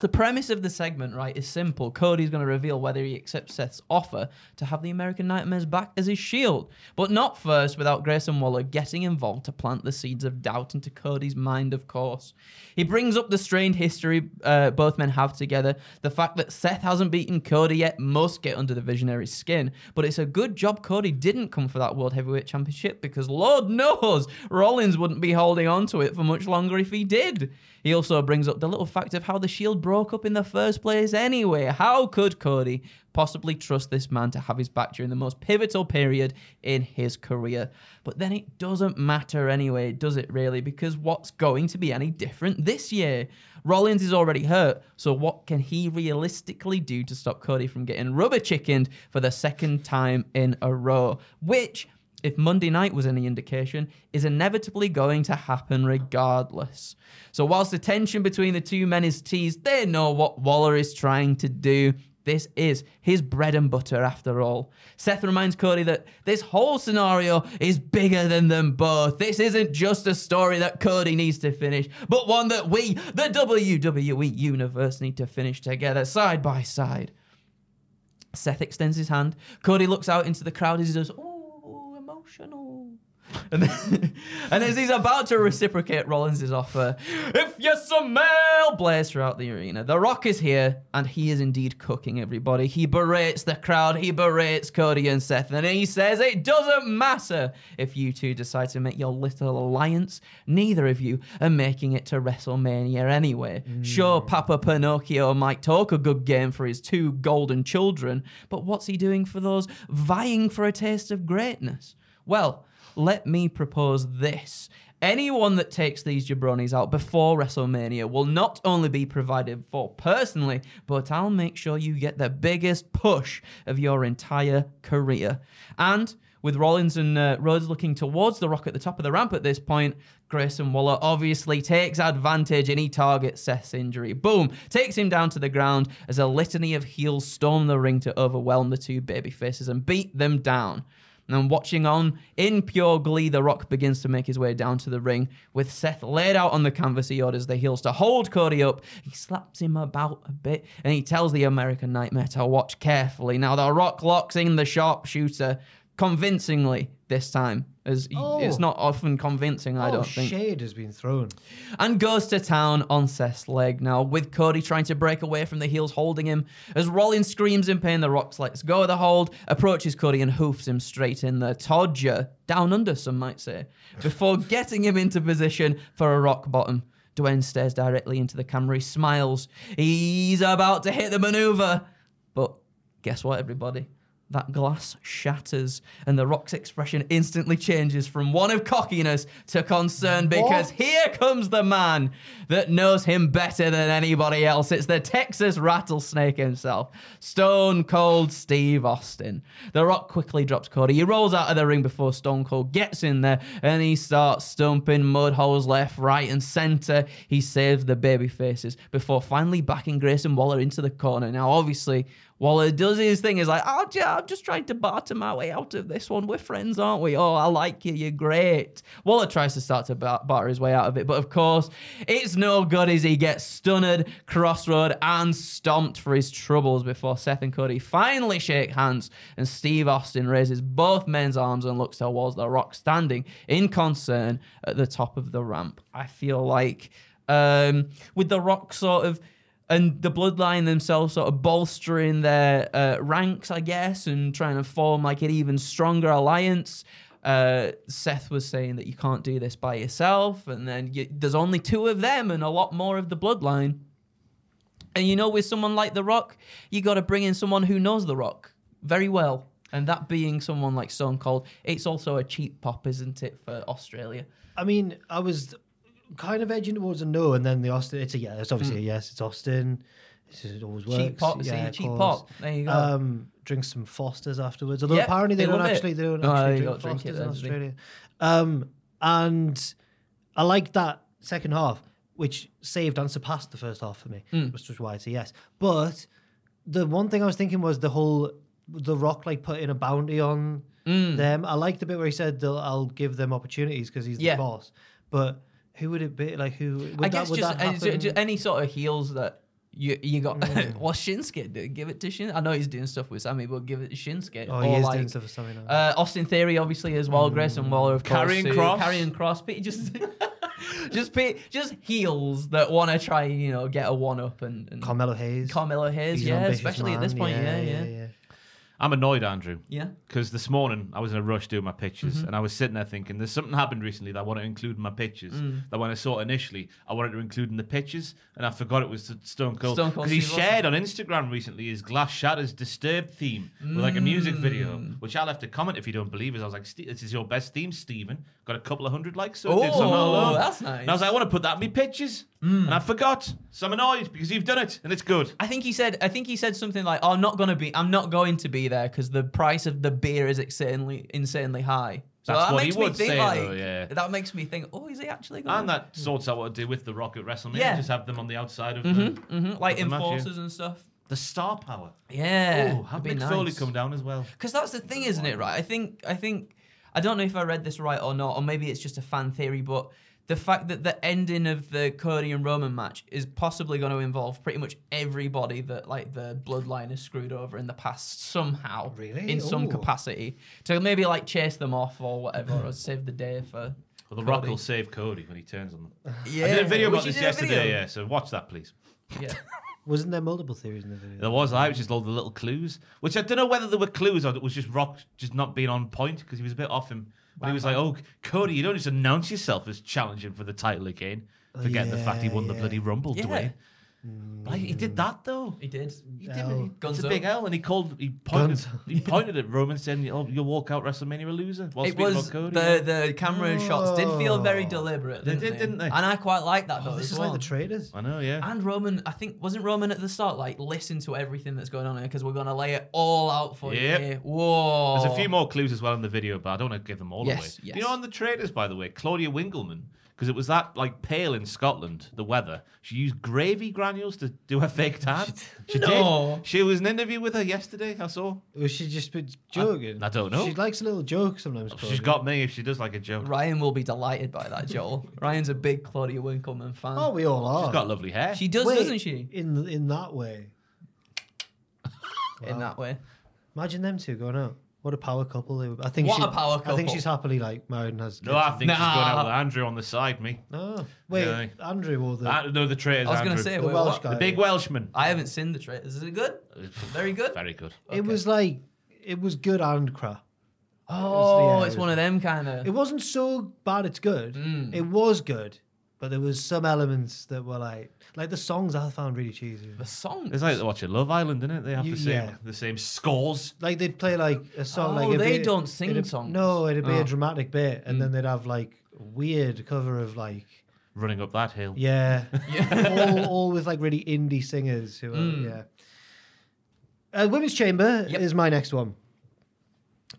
Speaker 4: The premise of the segment, right, is simple. Cody's going to reveal whether he accepts Seth's offer to have the American Nightmares back as his shield. But not first without Grayson Waller getting involved to plant the seeds of doubt into Cody's mind, of course. He brings up the strained history uh, both men have together. The fact that Seth hasn't beaten Cody yet must get under the visionary's skin. But it's a good job Cody didn't come for that World Heavyweight Championship because Lord knows Rollins wouldn't be holding on to it for much longer if he did. He also brings up the little fact of how the Shield broke up in the first place anyway. How could Cody possibly trust this man to have his back during the most pivotal period in his career? But then it doesn't matter anyway, does it really? Because what's going to be any different this year? Rollins is already hurt, so what can he realistically do to stop Cody from getting rubber chickened for the second time in a row? Which if Monday night was any indication, is inevitably going to happen regardless. So, whilst the tension between the two men is teased, they know what Waller is trying to do. This is his bread and butter after all. Seth reminds Cody that this whole scenario is bigger than them both. This isn't just a story that Cody needs to finish, but one that we, the WWE Universe, need to finish together, side by side. Seth extends his hand. Cody looks out into the crowd as he does, emotional. And, then, and as he's about to reciprocate Rollins' offer, uh, if you smell, blaze throughout the arena. The Rock is here, and he is indeed cooking everybody. He berates the crowd, he berates Cody and Seth, and he says it doesn't matter if you two decide to make your little alliance. Neither of you are making it to WrestleMania anyway. Hmm. Sure, Papa Pinocchio might talk a good game for his two golden children, but what's he doing for those vying for a taste of greatness? Well, let me propose this. Anyone that takes these jabronis out before WrestleMania will not only be provided for personally, but I'll make sure you get the biggest push of your entire career. And with Rollins and uh, Rhodes looking towards the Rock at the top of the ramp at this point, Grayson Waller obviously takes advantage and he targets Seth's injury. Boom! Takes him down to the ground as a litany of heels storm the ring to overwhelm the two babyfaces and beat them down. And watching on in pure glee, The Rock begins to make his way down to the ring. With Seth laid out on the canvas, he orders the heels to hold Cody up. He slaps him about a bit and he tells the American Nightmare to watch carefully. Now, The Rock locks in the sharpshooter convincingly this time, as he-
Speaker 3: Oh.
Speaker 4: it's not often convincing, I
Speaker 3: oh,
Speaker 4: don't think
Speaker 3: shade has been thrown.
Speaker 4: and goes to town on Seth's leg now, with Cody trying to break away from the heels holding him. As Rollins screams in pain, The Rock lets go of the hold, approaches Cody and hoofs him straight in the Todger, down under, some might say, before getting him into position for a rock bottom. Dwayne stares directly into the camera. He smiles. He's about to hit the maneuver. But guess what, everybody? That glass shatters, and the Rock's expression instantly changes from one of cockiness to concern because
Speaker 3: What?
Speaker 4: here comes the man that knows him better than anybody else. It's the Texas rattlesnake himself, Stone Cold Steve Austin. The Rock quickly drops Cody. He rolls out of the ring before Stone Cold gets in there and he starts stumping mud holes left, right, and center. He saves the baby faces before finally backing Grayson Waller into the corner. Now, obviously, Waller does his thing. He's like, oh, yeah, I'm just trying to barter my way out of this one. We're friends, aren't we? Oh, I like you. You're great. Waller tries to start to bar- barter his way out of it, but of course, it's no good as he gets stunned, crossroad, and stomped for his troubles before Seth and Cody finally shake hands and Steve Austin raises both men's arms and looks towards The Rock standing in concern at the top of the ramp. I feel like um, with The Rock sort of and the bloodline themselves sort of bolstering their uh, ranks, I guess, and trying to form like an even stronger alliance. Uh, Seth was saying that you can't do this by yourself, and then you, there's only two of them and a lot more of the bloodline. And you know, with someone like The Rock, you got to bring in someone who knows The Rock very well, and that being someone like Stone Cold. It's also a cheap pop, isn't it, for Australia?
Speaker 3: I mean, I was kind of edging towards a no, and then the Austin. It's a yeah. It's obviously
Speaker 4: Hmm.
Speaker 3: a yes. It's Austin. It's, it always works.
Speaker 4: Cheap pop,
Speaker 3: yeah,
Speaker 4: cheap pop. There you go.
Speaker 3: Um, drink some Fosters afterwards. Although
Speaker 4: Yep,
Speaker 3: apparently they,
Speaker 4: they
Speaker 3: don't
Speaker 4: love it.
Speaker 3: actually they don't actually
Speaker 4: they
Speaker 3: drink
Speaker 4: don't drink it,
Speaker 3: Fosters in
Speaker 4: that's the thing.
Speaker 3: Australia. Um, and I like that second half, which saved and surpassed the first half for me,
Speaker 4: Hmm.
Speaker 3: which was why it's a yes. But the one thing I was thinking was the whole the Rock like putting a bounty on
Speaker 4: Hmm.
Speaker 3: them. I like the bit where he said I'll give them opportunities because he's
Speaker 4: Yeah.
Speaker 3: the boss. But who would it be? Like who? Would
Speaker 4: I
Speaker 3: that,
Speaker 4: guess
Speaker 3: would
Speaker 4: just,
Speaker 3: that
Speaker 4: uh, ju-
Speaker 3: happen?
Speaker 4: any sort of heels that you you got. well, Shinsuke, do give it to Shin. I know he's doing stuff with Sammy, but give it to Shinsuke.
Speaker 3: Oh,
Speaker 4: or
Speaker 3: he is
Speaker 4: like,
Speaker 3: doing stuff with Sammy now.
Speaker 4: Uh, Austin Theory, obviously, as well. Grayson Waller, of course.
Speaker 5: Karrion
Speaker 4: too.
Speaker 5: Kross.
Speaker 4: Cross. But just, just, pe- just heels that want to try, you know, get a one up and, and
Speaker 3: Carmelo Hayes.
Speaker 4: Carmelo Hayes,
Speaker 3: He's
Speaker 4: yeah,
Speaker 3: ambitious
Speaker 4: especially at this
Speaker 3: man.
Speaker 4: point, yeah, yeah,
Speaker 3: yeah.
Speaker 5: I'm annoyed, Andrew.
Speaker 4: yeah.
Speaker 5: Because this morning I was in a rush doing my pictures,
Speaker 4: Mm-hmm.
Speaker 5: and I was sitting there thinking, "There's something happened recently that I want to include in my pictures."
Speaker 4: Mm.
Speaker 5: That when I saw it initially, I wanted to include in the pictures, and I forgot it was Stone Cold.
Speaker 4: Stone Cold
Speaker 5: Because he shared on Instagram recently his Glass Shatters Disturbed theme with like a music video,
Speaker 4: Mm.
Speaker 5: which I'll have to comment if you don't believe it. I was like, "This is your best theme, Stephen. Got a couple of hundred likes, so, it did, so I'm
Speaker 4: Oh, that's nice. Mm.
Speaker 5: And I was like, "I want to put that in my pictures," and I forgot, so I'm annoyed because you've done it, and it's good.
Speaker 4: I think he said. I think he said something like, oh, "I'm not gonna be. I'm not going to be there because the price of the beer is insanely, insanely high." So
Speaker 5: That's
Speaker 4: that
Speaker 5: what he
Speaker 4: makes me think
Speaker 5: say,
Speaker 4: like,
Speaker 5: though, yeah.
Speaker 4: That makes me think, oh, is he actually going?
Speaker 5: And that sorts out what to do with the Rock at WrestleMania.
Speaker 4: Yeah.
Speaker 5: Just have them on the outside of the,
Speaker 4: hmm like
Speaker 5: of the
Speaker 4: enforcers and stuff.
Speaker 5: the star power.
Speaker 4: Yeah,
Speaker 5: Oh, have
Speaker 4: it'd be
Speaker 5: Foley come down as well.
Speaker 4: Because that's the thing, isn't it? Right? I think I think I don't know if I read this right or not, or maybe it's just a fan theory, but the fact that the ending of the Cody and Roman match is possibly going to involve pretty much everybody that like the bloodline has screwed over in the past somehow,
Speaker 3: Really?
Speaker 4: in some capacity, to maybe like chase them off or whatever, or save the day for.
Speaker 5: Well, the Rock
Speaker 4: Cody.
Speaker 5: will save Cody when he turns on them.
Speaker 4: Yeah,
Speaker 5: I did a video about this yesterday, yeah. So watch that, please.
Speaker 4: Yeah.
Speaker 3: Wasn't there multiple theories in the video?
Speaker 5: There was, I was just all the little clues, which I don't know whether there were clues or it was just Rock just not being on point because he was a bit off him. But he was like, "Oh, Cody, you don't just announce yourself as challenging for the title again, oh, forgetting the fact he won the bloody Rumble,
Speaker 4: Yeah.
Speaker 5: Dwayne." Mm. But he did that though.
Speaker 4: He did.
Speaker 5: He did.
Speaker 3: L.
Speaker 5: it. It's a
Speaker 4: Gunzo.
Speaker 5: big L, and he called. He pointed.
Speaker 3: Gunzo.
Speaker 5: he pointed at Roman, saying, "Oh, you'll walk out WrestleMania a loser." While
Speaker 4: It
Speaker 5: speaking
Speaker 4: was
Speaker 5: about
Speaker 4: the
Speaker 5: Cody.
Speaker 4: the camera shots did feel oh. very deliberate.
Speaker 5: They
Speaker 4: Didn't
Speaker 5: did, didn't they?
Speaker 4: And I quite like that though.
Speaker 3: Oh, this
Speaker 4: as
Speaker 3: is
Speaker 4: well.
Speaker 3: like the Traitors.
Speaker 5: I know, yeah.
Speaker 4: And Roman, I think, wasn't Roman at the start like, listen to everything that's going on here because we're going to lay it all out for
Speaker 5: Yep.
Speaker 4: you here. Whoa.
Speaker 5: There's a few more clues as well in the video, but I don't want to give them all
Speaker 4: Yes,
Speaker 5: away.
Speaker 4: yes.
Speaker 5: You know, on the Traitors, by the way, Claudia Winkleman, because it was that like pale in Scotland, the weather. She used gravy granules to do her fake tan. She
Speaker 4: No.
Speaker 5: did. She was in an interview with her yesterday. I saw.
Speaker 3: Was she just been joking?
Speaker 5: I don't know.
Speaker 3: She likes a little joke sometimes.
Speaker 5: She's got me if she does like a joke.
Speaker 4: Ryan will be delighted by that, Joel. Ryan's a big Claudia Winkleman fan.
Speaker 3: Oh, we all are.
Speaker 5: She's got lovely hair.
Speaker 4: she does,
Speaker 3: Wait,
Speaker 4: doesn't she?
Speaker 3: In in that way.
Speaker 4: In that way.
Speaker 3: Imagine them two going out. What a power couple they would. I think
Speaker 4: What
Speaker 3: she,
Speaker 4: a power
Speaker 3: I think she's happily like married and has.
Speaker 5: no, I
Speaker 3: kids.
Speaker 5: think she's going out with Andrew on the side, me.
Speaker 3: No, wait,
Speaker 5: Yeah.
Speaker 3: Andrew or the
Speaker 5: Ah, no, the traders.
Speaker 4: I was going to
Speaker 5: Andrew.
Speaker 4: say,
Speaker 3: The
Speaker 4: wait,
Speaker 3: Welsh
Speaker 4: what?
Speaker 3: guy.
Speaker 5: the big Welshman.
Speaker 4: I haven't seen the trailers. Is it good? Very good.
Speaker 5: Very good.
Speaker 3: It was like it was good and crap.
Speaker 4: Oh,
Speaker 3: yeah,
Speaker 4: it's
Speaker 3: it
Speaker 4: one of them kind of.
Speaker 3: It wasn't so bad. It's good.
Speaker 4: Mm.
Speaker 3: It was good, but there was some elements that were like like the songs I found really cheesy.
Speaker 4: The song.
Speaker 5: It's like watching Love Island, isn't it? They have
Speaker 3: You-
Speaker 5: the same
Speaker 3: yeah.
Speaker 5: the same scores.
Speaker 3: Like they'd play like a song.
Speaker 4: Oh,
Speaker 3: like it'd
Speaker 4: they
Speaker 3: be-
Speaker 4: don't sing
Speaker 3: it'd-
Speaker 4: songs.
Speaker 3: No, it'd be
Speaker 4: Oh.
Speaker 3: a dramatic bit, and then they'd have like weird cover of like
Speaker 5: Running up that hill.
Speaker 3: yeah,
Speaker 4: Yeah.
Speaker 3: all, all with like really indie singers who are
Speaker 4: Mm.
Speaker 3: yeah. Uh, Women's Chamber
Speaker 4: Yep.
Speaker 3: is my next one.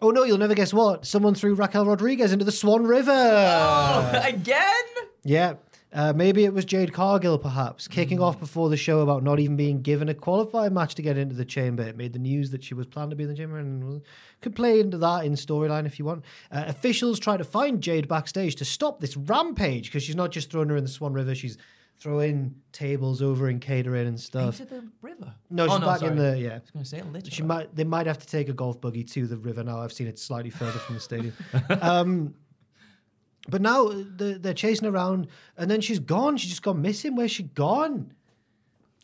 Speaker 3: Oh no, you'll never guess what. Someone threw Raquel Rodriguez into the Swan River.
Speaker 4: Oh, again?
Speaker 3: Yeah. Uh, maybe it was Jade Cargill, perhaps, kicking
Speaker 4: Hmm.
Speaker 3: off before the show about not even being given a qualified match to get into the chamber. It made the news that she was planned to be in the chamber and could play into that in storyline if you want. Uh, officials try to find Jade backstage to stop this rampage because she's not just throwing her in the Swan River, she's throwing tables over in catering and stuff.
Speaker 4: Into the river.
Speaker 3: No,
Speaker 4: Oh,
Speaker 3: she's back in the yeah.
Speaker 4: I was going to say literally.
Speaker 3: She might. They might have to take a golf buggy to the river now. I've seen it slightly further from the stadium. um, but now they're, they're chasing around, and then she's gone. She's just gone missing. Where's she gone?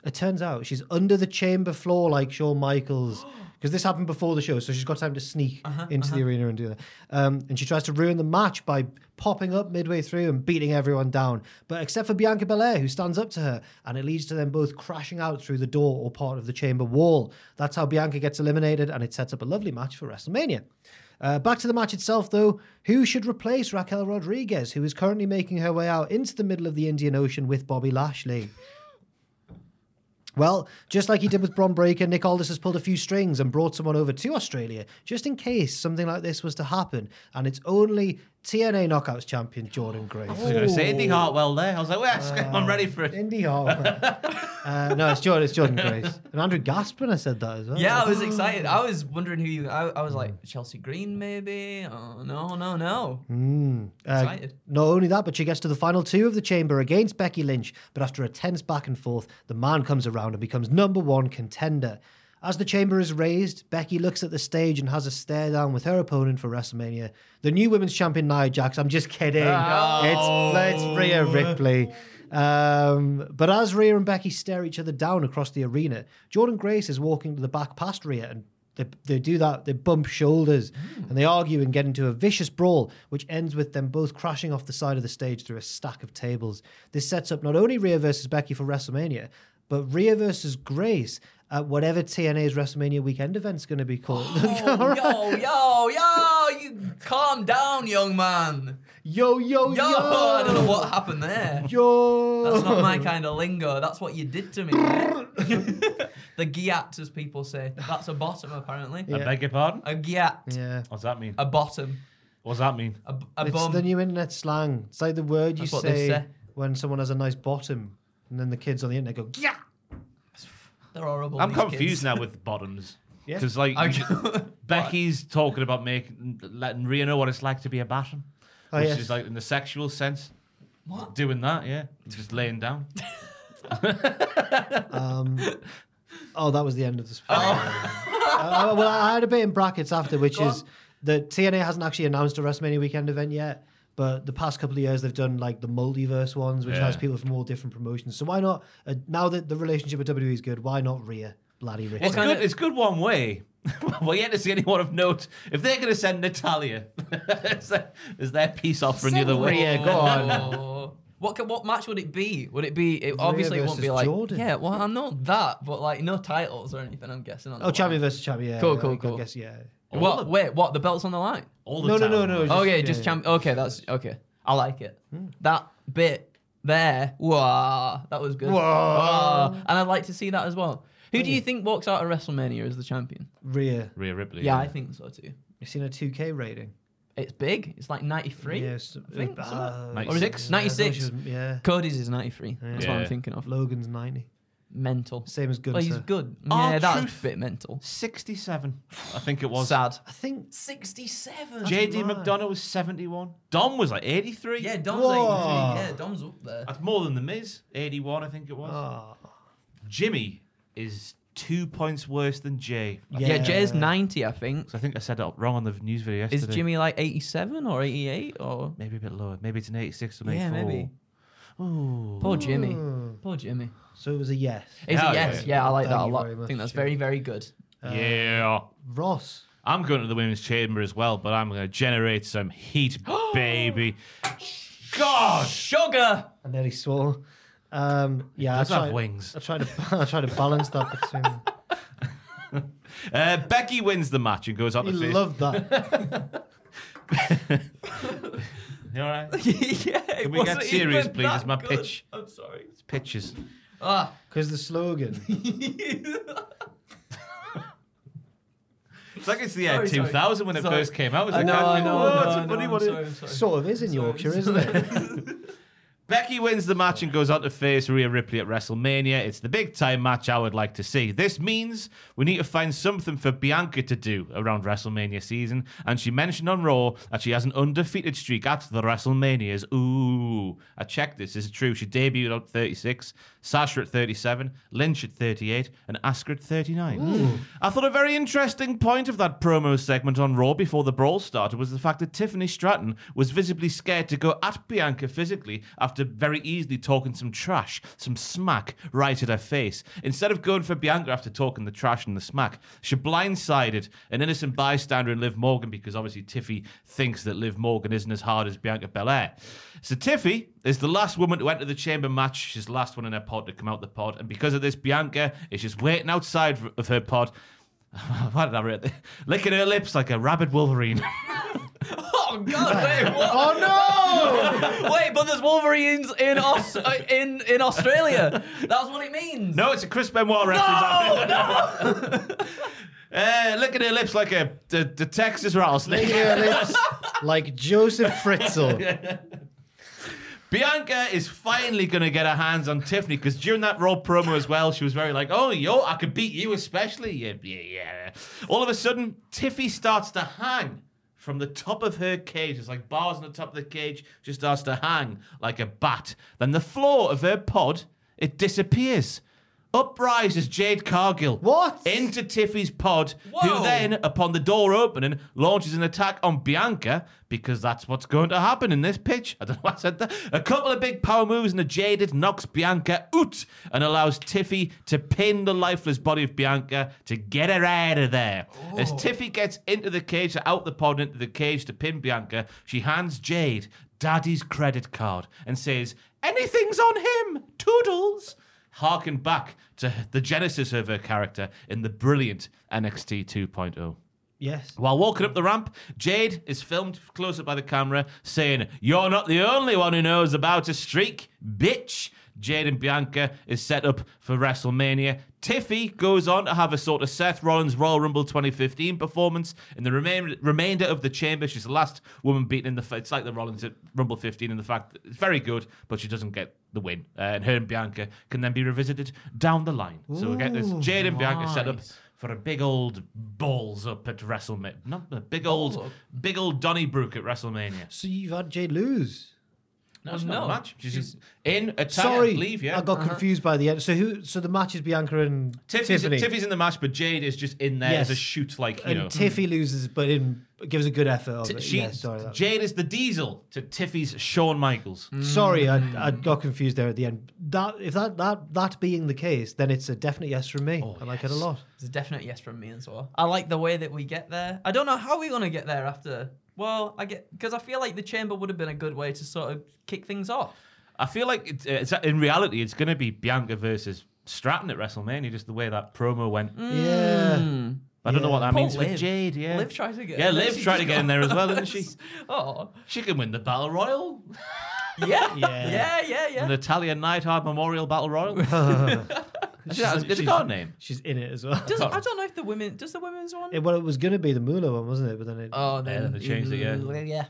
Speaker 3: It turns out she's under the chamber floor, like Shawn Michaels, because this happened before the show, so she's got time to sneak
Speaker 4: Uh-huh,
Speaker 3: into the arena and do that. Um, and she tries to ruin the match by popping up midway through and beating everyone down. But except for Bianca Belair, who stands up to her, and it leads to them both crashing out through the door or part of the chamber wall. That's how Bianca gets eliminated, and it sets up a lovely match for WrestleMania. Uh, back to the match itself, though. Who should replace Raquel Rodriguez, who is currently making her way out into the middle of the Indian Ocean with Bobby Lashley? Well, just like he did with Bron Breakker, Nick Aldis has pulled a few strings and brought someone over to Australia just in case something like this was to happen. And it's only TNA Knockouts champion Jordynne Grace.
Speaker 5: I was going to say Indi Hartwell there. I was like, yes, I'm ready for it.
Speaker 3: Indi Hartwell. uh, no, it's Jordynne, it's Jordynne Grace. And Andrew gasped when I said that as well.
Speaker 4: Yeah, I was excited. I was wondering who you. I, I was like Chelsea Green, maybe. Oh no, no, no.
Speaker 3: Uh,
Speaker 4: Excited.
Speaker 3: not only that, but she gets to the final two of the chamber against Becky Lynch. But after a tense back and forth, the man comes around and becomes number one contender. As the chamber is raised, Becky looks at the stage and has a stare down with her opponent for WrestleMania, the new women's champion Nia Jax. I'm just kidding. It's, it's Rhea Ripley. Um, but as Rhea and Becky stare each other down across the arena, Jordynne Grace is walking to the back past Rhea and they, they do that, they bump shoulders and they argue and get into a vicious brawl, which ends with them both crashing off the side of the stage through a stack of tables. This sets up not only Rhea versus Becky for WrestleMania, but Rhea versus Grace at whatever TNA's WrestleMania weekend event's going to be called.
Speaker 4: Oh, yo, yo, yo! You calm down, young man.
Speaker 3: yo, yo,
Speaker 4: Yo,
Speaker 3: yo!
Speaker 4: I don't know what happened there.
Speaker 3: Yo!
Speaker 4: That's not my kind of lingo. That's what you did to me. the giat, as people say. That's a bottom, apparently.
Speaker 5: I beg your pardon?
Speaker 4: A giat.
Speaker 3: Yeah.
Speaker 5: What's that mean?
Speaker 4: A bottom.
Speaker 5: What does that mean?
Speaker 4: A, a
Speaker 3: It's
Speaker 4: bum.
Speaker 3: the new internet slang. It's like the word you
Speaker 4: That's what they
Speaker 3: say,
Speaker 4: say.
Speaker 3: when someone has a nice bottom, and then the kids on the internet go, yeah.
Speaker 4: They're horrible.
Speaker 5: I'm
Speaker 4: these
Speaker 5: confused
Speaker 4: kids.
Speaker 5: now with bottoms.
Speaker 3: Yeah.
Speaker 5: Because like
Speaker 4: I-
Speaker 5: Becky's talking about making letting Rhea know what it's like to be a bottom,
Speaker 3: Oh,
Speaker 5: which
Speaker 3: yes.
Speaker 5: is like in the sexual sense.
Speaker 4: What?
Speaker 5: Doing that, yeah, just laying down.
Speaker 3: Um, oh, that was the end of the speech. Uh, well, I had a bit in brackets after, which is that TNA hasn't actually announced a WrestleMania weekend event yet. But the past couple of years, they've done like the multiverse ones, which has people from all different promotions. So why not? Uh, now that the relationship with WWE is good, why not Rhea, bloody Rhea?
Speaker 5: It's
Speaker 4: kind
Speaker 5: good.
Speaker 4: of-
Speaker 5: It's good one way. well, yet to see anyone of note. If they're going to send Natalya is, their, as their peace offering the other way,
Speaker 3: Rhea, go on.
Speaker 4: Oh. What ca- what match would it be? Would it be? It, obviously, it won't be like.
Speaker 3: Jordynne.
Speaker 4: Yeah, well, I know that, but like no titles or anything. I'm guessing. On the
Speaker 3: Oh, champion versus champion. Yeah,
Speaker 4: Cool,
Speaker 3: yeah,
Speaker 4: cool,
Speaker 3: I
Speaker 4: cool.
Speaker 3: guess yeah.
Speaker 4: What? Wait, what? The belt's on the line.
Speaker 5: all the
Speaker 3: No, no,
Speaker 5: time.
Speaker 3: no, no. Just,
Speaker 4: okay,
Speaker 3: yeah,
Speaker 4: just
Speaker 3: yeah.
Speaker 4: champ. Okay, that's okay. I like it. That bit there, wow, that was good. Wow. And I'd like to see that as well. Who do you think walks out of WrestleMania as the champion?
Speaker 3: Rhea.
Speaker 5: Rhea Ripley.
Speaker 4: Yeah, I think so too.
Speaker 3: You've seen a 2K rating?
Speaker 4: It's big. It's like 93.
Speaker 3: Yes.
Speaker 4: I think,
Speaker 3: uh,
Speaker 4: something.
Speaker 5: Or is it
Speaker 4: 96?
Speaker 3: yeah, I thought she was- Yeah.
Speaker 4: Cody's is 93. That's what I'm thinking of.
Speaker 3: Logan's 90.
Speaker 4: Mental.
Speaker 3: Same as good.
Speaker 4: Well, he's good.
Speaker 5: Our
Speaker 4: yeah, that's
Speaker 5: truth.
Speaker 4: a bit mental.
Speaker 5: Sixty-seven. I think it was.
Speaker 4: Sad.
Speaker 3: I think
Speaker 4: 67.
Speaker 5: JD
Speaker 3: mad.
Speaker 5: McDonagh was seventy-one. Dom was like eighty-three.
Speaker 4: Yeah, Dom's
Speaker 3: Whoa.
Speaker 4: 83. Yeah, Dom's up there.
Speaker 5: that's more than the Miz. Eighty-one, I think it was.
Speaker 3: oh,
Speaker 5: Jimmy is two points worse than Jay.
Speaker 4: Yeah, Jay's 90, I think.
Speaker 5: So I think I said it wrong on the news video
Speaker 4: Is. Jimmy like 87 or 88 or?
Speaker 5: maybe a bit lower? Maybe it's an eighty-six or
Speaker 4: Yeah,
Speaker 5: 84.
Speaker 4: maybe.
Speaker 5: Ooh.
Speaker 4: Poor Jimmy. Poor Jimmy.
Speaker 3: so it was a yes.
Speaker 4: Is
Speaker 5: Yeah,
Speaker 4: it yes?
Speaker 5: yeah.
Speaker 4: Yeah, I like
Speaker 3: Thank
Speaker 4: that a
Speaker 3: you
Speaker 4: lot.
Speaker 3: very
Speaker 4: I
Speaker 3: much,
Speaker 4: think that's
Speaker 3: Jimmy.
Speaker 4: very, very good.
Speaker 5: yeah.
Speaker 3: Ross.
Speaker 5: I'm going to the women's chamber as well, but I'm going to generate some heat, baby. God,
Speaker 4: Sugar!
Speaker 3: I nearly swore. Um, yeah, I
Speaker 5: does have
Speaker 3: tried,
Speaker 5: wings.
Speaker 3: I tried to I tried to balance that between.
Speaker 5: Uh, Becky wins the match and goes on
Speaker 3: You
Speaker 5: to face.
Speaker 3: love that.
Speaker 5: You all right?
Speaker 4: yeah,
Speaker 5: Can we get serious, please? It's my
Speaker 4: good.
Speaker 5: pitch.
Speaker 4: I'm sorry.
Speaker 5: It's pitches.
Speaker 4: Ah.
Speaker 3: Because the slogan.
Speaker 5: It's like it's the year
Speaker 4: Sorry, sorry.
Speaker 5: 2000 when it
Speaker 4: Sorry.
Speaker 5: first came out. It's
Speaker 4: I
Speaker 5: like,
Speaker 4: know, I know,
Speaker 5: "Oh,
Speaker 4: I
Speaker 5: it's
Speaker 4: know,
Speaker 5: a
Speaker 4: I
Speaker 5: funny
Speaker 4: know.
Speaker 5: one."
Speaker 4: I'm sorry, I'm sorry.
Speaker 3: sort of is in Yorkshire, isn't it?
Speaker 5: Becky wins the match and goes on to face Rhea Ripley at WrestleMania. It's the big time match I would like to see. This means we need to find something for Bianca to do around WrestleMania season. And she mentioned on Raw that she has an undefeated streak at the WrestleManias. Ooh, I checked this. Is it true? She debuted at 36, Sasha at 37, Lynch at 38, and Asuka at 39. I thought a very interesting point of that promo segment on Raw before the brawl started was the fact that Tiffany Stratton was visibly scared to go at Bianca physically after very easily talking some trash, some smack right at her face. Instead of going for Bianca after talking the trash and the smack, she blindsided an innocent bystander in Liv Morgan because obviously Tiffy thinks that Liv Morgan isn't as hard as Bianca Belair. So Tiffy is the last woman to enter the chamber match. She's the last one in her pod to come out the pod. And because of this, Bianca is just waiting outside of her pod what did I read? Licking her lips like a rabid Wolverine.
Speaker 4: Oh God! Wait, what?
Speaker 3: Oh no!
Speaker 4: wait, but there's Wolverines in Aus- uh, in in Australia. That's what it means.
Speaker 5: no, it's a Chris Benoit reference. No, no. Uh, licking her lips like a the, the Texas rattlesnake.
Speaker 3: Licking her lips like Josef Fritzl.
Speaker 5: Bianca is finally going to get her hands on Tiffany because during that Raw promo as well, she was very like, "Oh, yo, I could beat you, especially." Yeah, yeah, yeah. All of a sudden, Tiffy starts to hang from the top of her cage. It's like bars on the top of the cage. She starts to hang like a bat. Then the floor of her pod it disappears. Up rises Jade Cargill.
Speaker 3: What?
Speaker 5: Into Tiffy's pod,
Speaker 4: Whoa.
Speaker 5: who then, upon the door opening, launches an attack on Bianca because that's what's going to happen in this pitch. I don't know why I said that. A couple of big power moves and the Jaded knocks Bianca out and allows Tiffy to pin the lifeless body of Bianca to get her out of there. As oh. Tiffy gets into the cage, out the pod into the cage to pin Bianca, she hands Jade Daddy's credit card and says, Anything's on him, Toodles harken back to the genesis of her character in the brilliant NXT 2.0.
Speaker 3: Yes.
Speaker 5: While walking up the ramp, Jade is filmed close up by the camera saying, You're not the only one who knows about a streak, bitch. Jade and Bianca is set up for WrestleMania. Tiffy goes on to have a sort of Seth Rollins Royal Rumble 2015 performance in the remain, remainder of the chamber. She's the last woman beaten in the. It's like the Rollins at Rumble 15 in the fact that it's very good, but she doesn't get the win. Uh, and her and Bianca can then be revisited down the line. so we get this Jade and Bianca set up for a big old balls up at WrestleMania. Not a big old, big old Donnybrook at WrestleMania.
Speaker 3: So you've had Jade lose.
Speaker 5: No, it's
Speaker 4: no.
Speaker 5: not a match. She's, just in a tag,
Speaker 3: Sorry,
Speaker 5: leave, yeah.
Speaker 3: I got confused by the end. So who? So the match is Bianca and
Speaker 5: Tiffy's,
Speaker 3: Tiffany.
Speaker 5: Tiffy's in the match, but Jade is just in there as a
Speaker 3: Yes.
Speaker 5: shoot, like, you
Speaker 3: and
Speaker 5: know.
Speaker 3: Tiffy loses, but in gives a good effort.
Speaker 5: T- she,
Speaker 3: yeah, sorry,
Speaker 5: Jade is the diesel to Tiffy's Shawn Michaels.
Speaker 3: sorry, I,
Speaker 5: Mm.
Speaker 3: I got confused there at the end. That if that that that being the case, then it's a definite yes from me.
Speaker 5: Oh,
Speaker 3: I like it a lot.
Speaker 4: It's a definite yes from me as well. I like the way that we get there. I don't know how we're gonna get there after. Well, I get because I feel like the chamber would have been a good way to sort of kick things off.
Speaker 5: I feel like it's, it's in reality, it's going to be Bianca versus Stratton at WrestleMania, just the way that promo went.
Speaker 3: Mm. Yeah.
Speaker 5: I don't know what that
Speaker 4: Poor
Speaker 5: means for
Speaker 4: Liv.
Speaker 5: Jade. Yeah,
Speaker 4: Liv tried to get.
Speaker 5: Yeah, Liv tried to get in there as well, didn't she?
Speaker 4: Oh,
Speaker 5: She can win the Battle Royal,
Speaker 4: yeah,
Speaker 3: Yeah.
Speaker 4: yeah, yeah, yeah.
Speaker 5: the Natalya Neidhart Memorial Battle Royal. Is that- Did it
Speaker 3: She's-
Speaker 5: got a name?
Speaker 3: She's in it as well.
Speaker 4: Does, I don't know if the women. Does the women's one?
Speaker 3: It- well, it was going to be the Moolah one, wasn't it? But then it.
Speaker 4: oh,
Speaker 5: Yeah,
Speaker 4: then
Speaker 5: they changed it, yeah.
Speaker 4: Yeah.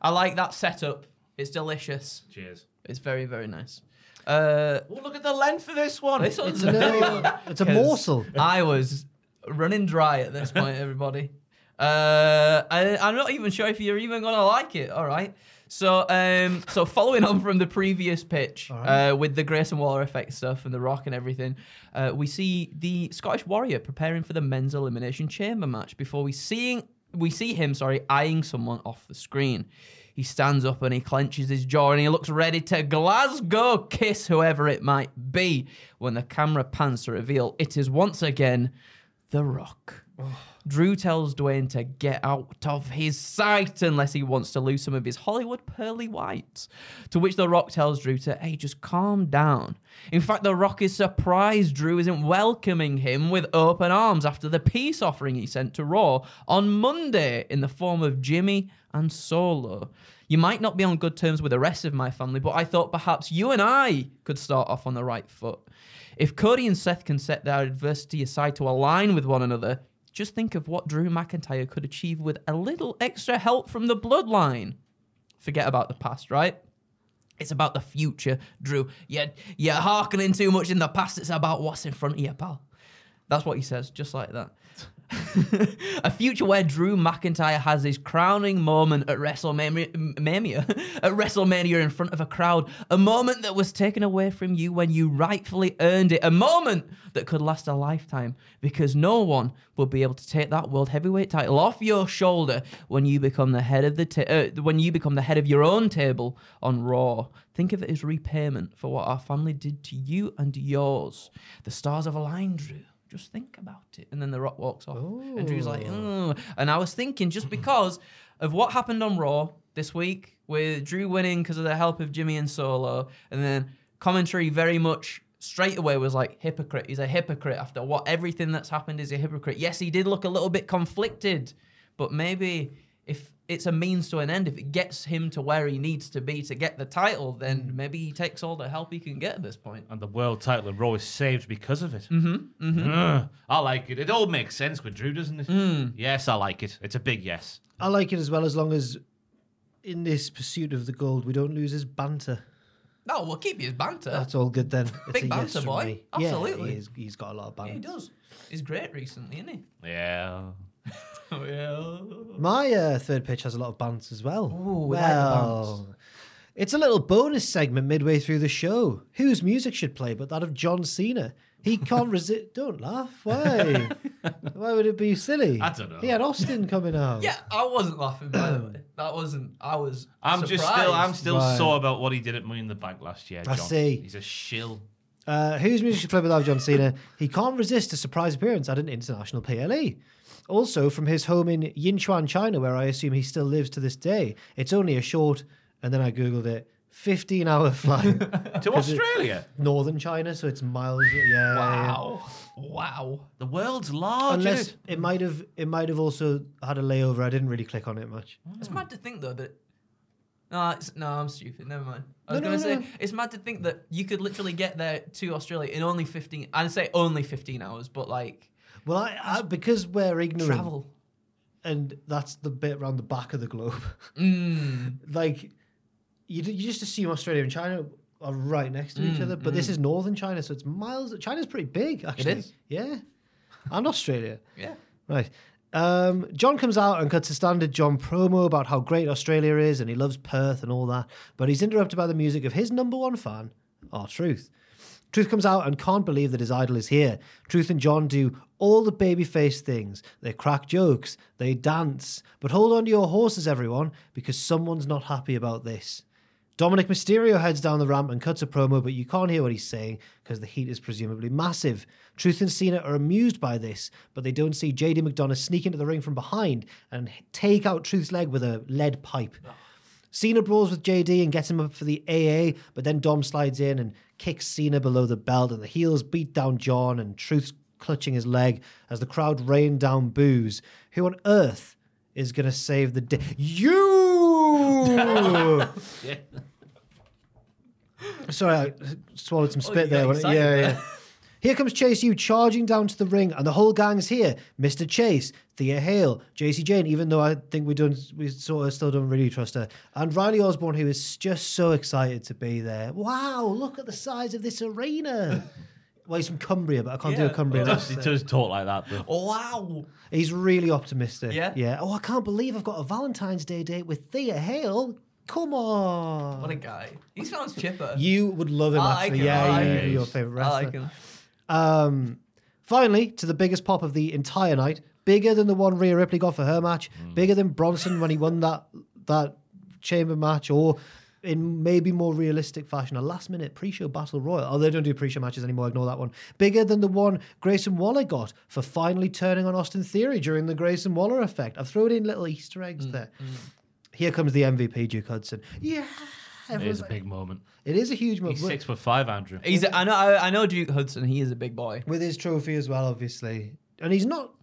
Speaker 4: I like that setup. It's delicious.
Speaker 5: Cheers.
Speaker 4: It's very, very nice. Uh,
Speaker 5: Oh, look at the length of this one.
Speaker 4: this one's
Speaker 3: it's, a little, it's a
Speaker 4: 'Cause
Speaker 3: morsel.
Speaker 4: I was running dry at this point, everybody. Uh, I, I'm not even sure if you're even gonna like it. All right. So, um, so following on from the previous pitch uh, with the Grayson Waller effect stuff and the Rock and everything, uh, we see the Scottish Warrior preparing for the men's elimination chamber match before we seeing we see him, sorry, eyeing someone off the screen. He stands up and he clenches his jaw and he looks ready to Glasgow kiss whoever it might be when the camera pans to reveal it is once again The Rock. Drew tells Dwayne to get out of his sight unless he wants to lose some of his Hollywood pearly whites. To which The Rock tells Drew to, hey, just calm down. In fact, The Rock is surprised Drew isn't welcoming him with open arms after the peace offering he sent to Raw on Monday in the form of Jimmy and Solo. You might not be on good terms with the rest of my family, but I thought perhaps you and I could start off on the right foot. If Cody and Seth can set their adversity aside to align with one another, just think of what Drew McIntyre could achieve with a little extra help from the bloodline. Forget about the past, right? It's about the future, Drew. You're, you're hearkening too much in the past. It's about what's in front of you, pal. That's what he says, just like that. a future where Drew McIntyre has his crowning moment at WrestleMania, Mania, at WrestleMania in front of a crowd. A moment that was taken away from you when you rightfully earned it. A moment that could last a lifetime because no one will be able to take that world heavyweight title off your shoulder when you become the head of the ta- uh, when you become the head of your own table on Raw. Think of it as repayment for what our family did to you and yours. The stars have aligned, Drew. Just think about it. And then The Rock walks off. And Drew's like, "Mm." and I was thinking, just because of what happened on Raw this week with Drew winning because of the help of Jimmy and Solo, and then commentary very much straight away was like hypocrite. He's a hypocrite after what everything that's happened is a hypocrite. Yes, he did look a little bit conflicted, but maybe if it's a means to an end, if it gets him to where he needs to be to get the title, then maybe he takes all the help he can get at this point.
Speaker 5: And the world title in Raw is saved because of it. Mm-hmm. mm-hmm. I like it. It all makes sense with Drew, doesn't it?
Speaker 4: Mm.
Speaker 5: Yes, I like it. It's a big yes.
Speaker 3: I like it as well as long as in this pursuit of the gold we don't lose his banter.
Speaker 4: No, we'll keep his banter.
Speaker 3: That's all good then. It's
Speaker 4: Big
Speaker 3: a
Speaker 4: banter
Speaker 3: from
Speaker 4: boy. Absolutely.
Speaker 3: Yeah, he's, he's got a lot of banter.
Speaker 4: Yeah, he does. He's great recently, isn't he?
Speaker 5: Yeah.
Speaker 4: Oh yeah.
Speaker 3: My uh, third pitch has a lot of bounce as well.
Speaker 4: Ooh, we like the
Speaker 3: well, it's a little bonus segment midway through the show. Whose music should play but that of John Cena? He can't resist. Don't laugh. Why? Why would it be silly?
Speaker 5: I don't know.
Speaker 3: He had Austin coming out.
Speaker 4: Yeah, I wasn't laughing by the way. That wasn't. I was.
Speaker 5: I'm just
Speaker 4: surprised.
Speaker 5: still I'm still
Speaker 3: Right.
Speaker 5: sore about what he did at Money in the Bank last year.
Speaker 3: I
Speaker 5: John.
Speaker 3: see.
Speaker 5: He's a shill.
Speaker 3: Uh, whose music should play without John Cena? He can't resist a surprise appearance at an international PLE. Also, from his home in Yinchuan, China, where I assume he still lives to this day. It's only a short, and then I googled it, 15 hour flight.
Speaker 5: To Australia.
Speaker 3: Northern China, so it's miles. Yeah.
Speaker 4: Wow. Wow.
Speaker 5: The world's large.
Speaker 3: Unless it might have, it might have also had a layover. I didn't really click on it much.
Speaker 4: It's mad to think though that. No, it's, no, I'm stupid. Never mind. I was
Speaker 3: No,
Speaker 4: gonna
Speaker 3: no,
Speaker 4: say
Speaker 3: no.
Speaker 4: it's mad to think that you could literally get there to Australia in only 15. I'd say only 15 hours, but like
Speaker 3: Well, I, I because we're ignorant,
Speaker 4: travel.
Speaker 3: and that's the bit around the back of the globe.
Speaker 4: Mm.
Speaker 3: like you, d- you just assume Australia and China are right next to each other, but this is northern China, so it's miles. China's pretty big, actually.
Speaker 4: is?
Speaker 3: Yeah, and Australia.
Speaker 4: Yeah.
Speaker 3: Right. Um, John comes out and cuts a standard John promo about how great Australia is and he loves Perth and all that, but he's interrupted by the music of his number one fan, R-Truth. Truth comes out and can't believe that his idol is here. Truth and John do all the babyface things. They crack jokes, they dance. But hold on to your horses, everyone, because someone's not happy about this. Dominic Mysterio heads down the ramp and cuts a promo, but you can't hear what he's saying because the heat is presumably massive. Truth and Cena are amused by this, but they don't see JD McDonagh sneak into the ring from behind and take out Truth's leg with a lead pipe. Cena brawls with JD and gets him up for the AA, but then Dom slides in and kicks Cena below the belt, and the heels beat down John, and Truth's clutching his leg as the crowd rain down boos. Who on earth is going to save the day? You! Sorry, I swallowed some spit
Speaker 4: you
Speaker 3: there. yeah, yeah. Here comes Chase U charging down to the ring, and the whole gang's here. Mr. Chase, Thea Hale, Jacy Jayne, even though I think we don't, we sort of still don't really trust her, and Riley Osborne, who is just so excited to be there. Wow, look at the size of this arena. well, he's from Cumbria, but I can't do a
Speaker 4: Yeah.
Speaker 3: Cumbrian
Speaker 5: He does, he does talk like that, though.
Speaker 4: Oh, wow.
Speaker 3: He's really optimistic.
Speaker 4: Yeah?
Speaker 3: yeah. Oh, I can't believe I've got a Valentine's Day date with Thea Hale. Come on.
Speaker 4: What a guy. He sounds chipper.
Speaker 3: You would love him,
Speaker 4: I like
Speaker 3: actually.
Speaker 4: him,
Speaker 3: Yeah,
Speaker 4: I like
Speaker 3: you- your favorite wrestler.
Speaker 4: I
Speaker 3: wrestler.
Speaker 4: like him.
Speaker 3: Um, finally, to the biggest pop of the entire night, bigger than the one Rhea Ripley got for her match, mm. bigger than Bronson when he won that that chamber match, or in maybe more realistic fashion, a last minute pre-show battle royal. Oh, they don't do pre-show matches anymore. Ignore that one. Bigger than the one Grayson Waller got for finally turning on Austin Theory during the Grayson Waller effect. I've thrown in little Easter eggs mm, there. Mm. Here comes the MVP, Duke Hudson. Yeah.
Speaker 5: It
Speaker 3: everyone's
Speaker 5: is a
Speaker 3: like-
Speaker 5: big moment.
Speaker 3: It is a huge moment.
Speaker 5: He's six foot five, Andrew.
Speaker 4: He's. A, I know. I, I know Duke Hudson. He is a big boy.
Speaker 3: with his trophy as well, obviously. And he's not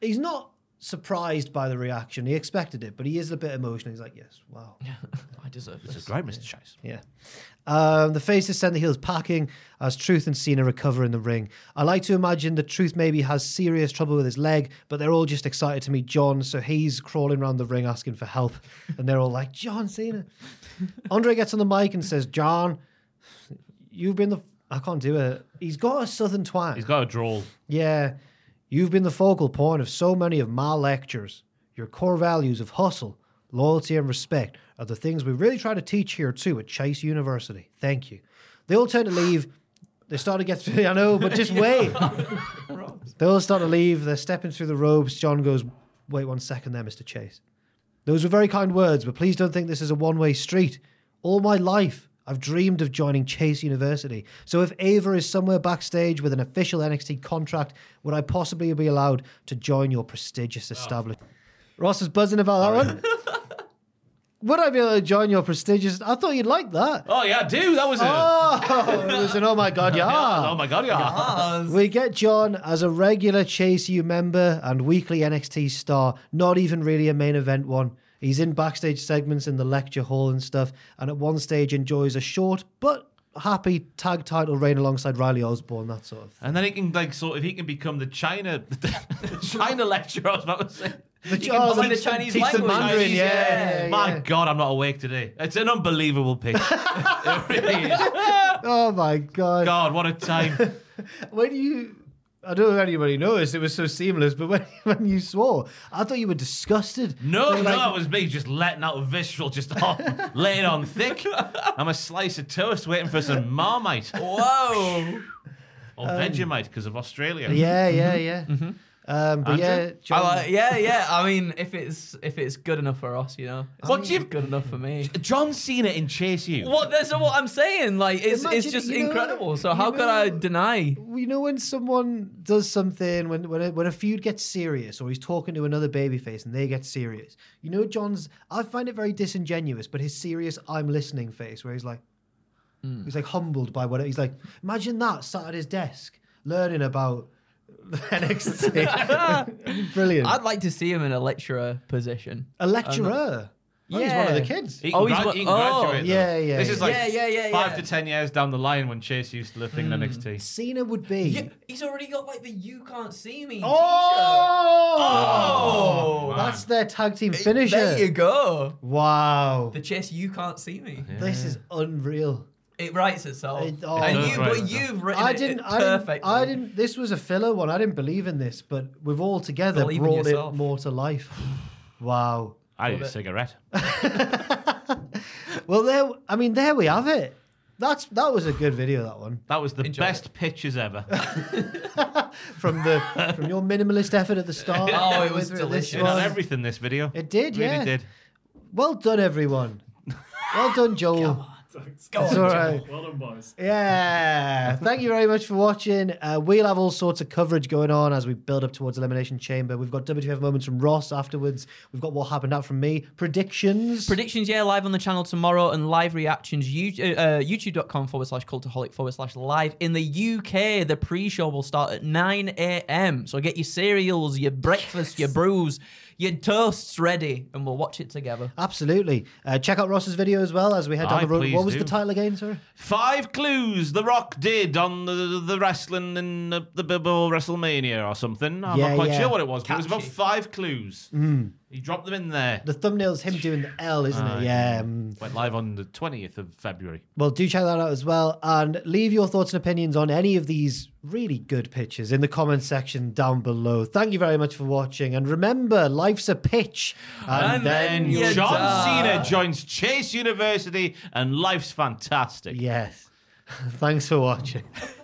Speaker 3: he's not surprised by the reaction. He expected it, but he is a bit emotional. He's like, "Yes, wow,
Speaker 4: I deserve
Speaker 5: This
Speaker 4: this.
Speaker 5: is great, Mr. Chase.
Speaker 3: yeah." Um, the faces send the heels packing as Truth and Cena recover in the ring. I like to imagine that Truth maybe has serious trouble with his leg, but they're all just excited to meet John, so he's crawling around the ring asking for help, and they're all like, "John Cena." Andre gets on the mic and says, "John, you've been the." I can't do it. He's got a southern twang.
Speaker 5: He's got a drawl.
Speaker 3: Yeah, you've been the focal point of so many of my lectures. Your core values of hustle, loyalty, and respect are the things we really try to teach here too at Chase University. Thank you. They all tend to leave. They start to get through. I know, but just wait. they all start to leave. They're stepping through the robes. John goes, "Wait one second, there, Mister Chase. Those were very kind words, but please don't think this is a one-way street. All my life, I've dreamed of joining Chase University. So if Ava is somewhere backstage with an official NXT contract, would I possibly be allowed to join your prestigious establishment? Ross is buzzing about that one. Would I be able to join your prestigious? I thought you'd like that.
Speaker 5: Oh yeah, I do. That was a.
Speaker 3: Oh, it was an oh my god, yeah.
Speaker 5: Oh my god, yeah.
Speaker 3: We get John as a regular Chase U member and weekly NXT star, not even really a main event one. He's in backstage segments in the lecture hall and stuff, and at one stage enjoys a short but happy tag title reign alongside Riley Osborne, that sort of thing.
Speaker 5: And then he can like sort of he can become the China the China lecturer. I was about to say.
Speaker 3: The,
Speaker 4: can buy the Chinese
Speaker 3: teach
Speaker 4: language.
Speaker 3: Mandarin,
Speaker 5: Chinese,
Speaker 3: yeah, yeah,
Speaker 5: My
Speaker 3: yeah.
Speaker 5: God, I'm not awake today. It's an unbelievable pitch. it really is.
Speaker 3: Oh my god.
Speaker 5: God, what a time.
Speaker 3: When you I don't know if anybody noticed it was so seamless, but when when you swore, I thought you were disgusted.
Speaker 5: No,
Speaker 3: They
Speaker 5: no,
Speaker 3: like-
Speaker 5: it was me just letting out a visceral, just on, laying on thick. I'm a slice of toast waiting for some Marmite
Speaker 4: Whoa.
Speaker 5: or um, Vegemite because of Australia.
Speaker 3: Yeah, yeah, yeah. Mm-hmm. Um, but
Speaker 5: Andrew?
Speaker 3: yeah,
Speaker 4: I
Speaker 3: John,
Speaker 4: like, yeah, yeah. I mean, if it's if it's good enough for us, you know, it's
Speaker 5: What do you-
Speaker 4: good enough for me.
Speaker 5: John Cena in Chase U.
Speaker 4: What? That's what I'm saying. Like, it's it's just
Speaker 3: you know,
Speaker 4: incredible. So
Speaker 3: you
Speaker 4: how could I deny?
Speaker 3: you know when someone does something when when a, when a feud gets serious or he's talking to another babyface and they get serious you know john's i find it very disingenuous but his serious i'm listening face where he's like
Speaker 4: Hmm.
Speaker 3: he's like humbled by what he's like imagine that sat at his desk learning about NXT. Brilliant.
Speaker 4: I'd like to see him in a lecturer position.
Speaker 3: a lecturer. Oh, he's one of the kids.
Speaker 5: He can,
Speaker 4: Oh, he's
Speaker 5: gra-
Speaker 4: one-
Speaker 5: he can
Speaker 4: oh.
Speaker 5: graduate. though.
Speaker 3: Yeah, yeah,
Speaker 5: This is
Speaker 3: yeah.
Speaker 5: like
Speaker 4: Yeah, yeah, yeah,
Speaker 5: five
Speaker 4: yeah.
Speaker 5: to ten years down the line when Chase used to living in NXT. Hmm.
Speaker 3: Cena would be.
Speaker 4: Yeah, he's already got like the "You Can't See Me"
Speaker 3: Oh!
Speaker 4: Oh!
Speaker 3: That's their tag team
Speaker 4: T-shirt.
Speaker 3: finisher.
Speaker 4: There you go.
Speaker 3: Wow.
Speaker 4: The chess "You Can't See Me."
Speaker 3: This is unreal.
Speaker 4: It writes itself.
Speaker 3: It- oh. It
Speaker 5: does
Speaker 4: you,
Speaker 5: write
Speaker 4: but
Speaker 5: itself.
Speaker 4: you've written
Speaker 3: I
Speaker 4: it
Speaker 3: didn't, I didn't.
Speaker 4: perfectly.
Speaker 3: I didn't. This was a filler one. I didn't believe in this, but we've all together
Speaker 4: Believe in
Speaker 3: brought it
Speaker 4: yourself.
Speaker 3: more to life. Wow.
Speaker 5: I need a cigarette.
Speaker 3: Well, there. I mean, there we have it. That's that was a good video. That one
Speaker 5: That was the
Speaker 4: Enjoy
Speaker 5: best pictures ever.
Speaker 3: from the from your minimalist effort at the start.
Speaker 4: Oh, it was
Speaker 3: with this
Speaker 4: delicious.
Speaker 5: It
Speaker 3: one.
Speaker 5: everything. This video.
Speaker 3: It did,
Speaker 5: Really
Speaker 3: yeah.
Speaker 5: did.
Speaker 3: Well done, everyone. Well done, Joel.
Speaker 4: Go
Speaker 3: It's
Speaker 4: on,
Speaker 3: all right.
Speaker 6: Well done, boys.
Speaker 3: Yeah. Thank you very much for watching. Uh, we'll have all sorts of coverage going on as we build up towards Elimination Chamber. We've got WTF moments from Ross afterwards. We've got what happened out from me. Predictions.
Speaker 4: Predictions, yeah, live on the channel tomorrow and live reactions, you, uh, youtube.com forward slash cultaholic forward slash live. In the UK, the pre show will start at 9 a.m. So get your cereals, your breakfast, your brews, your toasts ready, and we'll watch it together.
Speaker 3: Absolutely. Uh, check out Ross's video as well as we head down
Speaker 5: Aye,
Speaker 3: the road.
Speaker 5: please
Speaker 3: What was
Speaker 5: do.
Speaker 3: the title again, sir?
Speaker 5: Five clues The Rock did on the the wrestling in the, the before WrestleMania or something. I'm
Speaker 3: Yeah,
Speaker 5: not quite
Speaker 3: yeah.
Speaker 5: sure what it was, but it was about
Speaker 4: Catchy.
Speaker 5: five clues. He dropped them in there.
Speaker 3: The thumbnail's him doing the L, isn't it? Yeah. mm.
Speaker 5: Went live on the 20th of February.
Speaker 3: Well, do check that out as well. And leave your thoughts and opinions on any of these really good pictures in the comments section down below. Thank you very much for watching. And remember, life's a pitch.
Speaker 4: And,
Speaker 3: then
Speaker 4: then
Speaker 3: you
Speaker 4: you
Speaker 5: John
Speaker 4: die.
Speaker 5: Cena joins Chase University, and life's fantastic.
Speaker 3: Yes. Thanks for watching.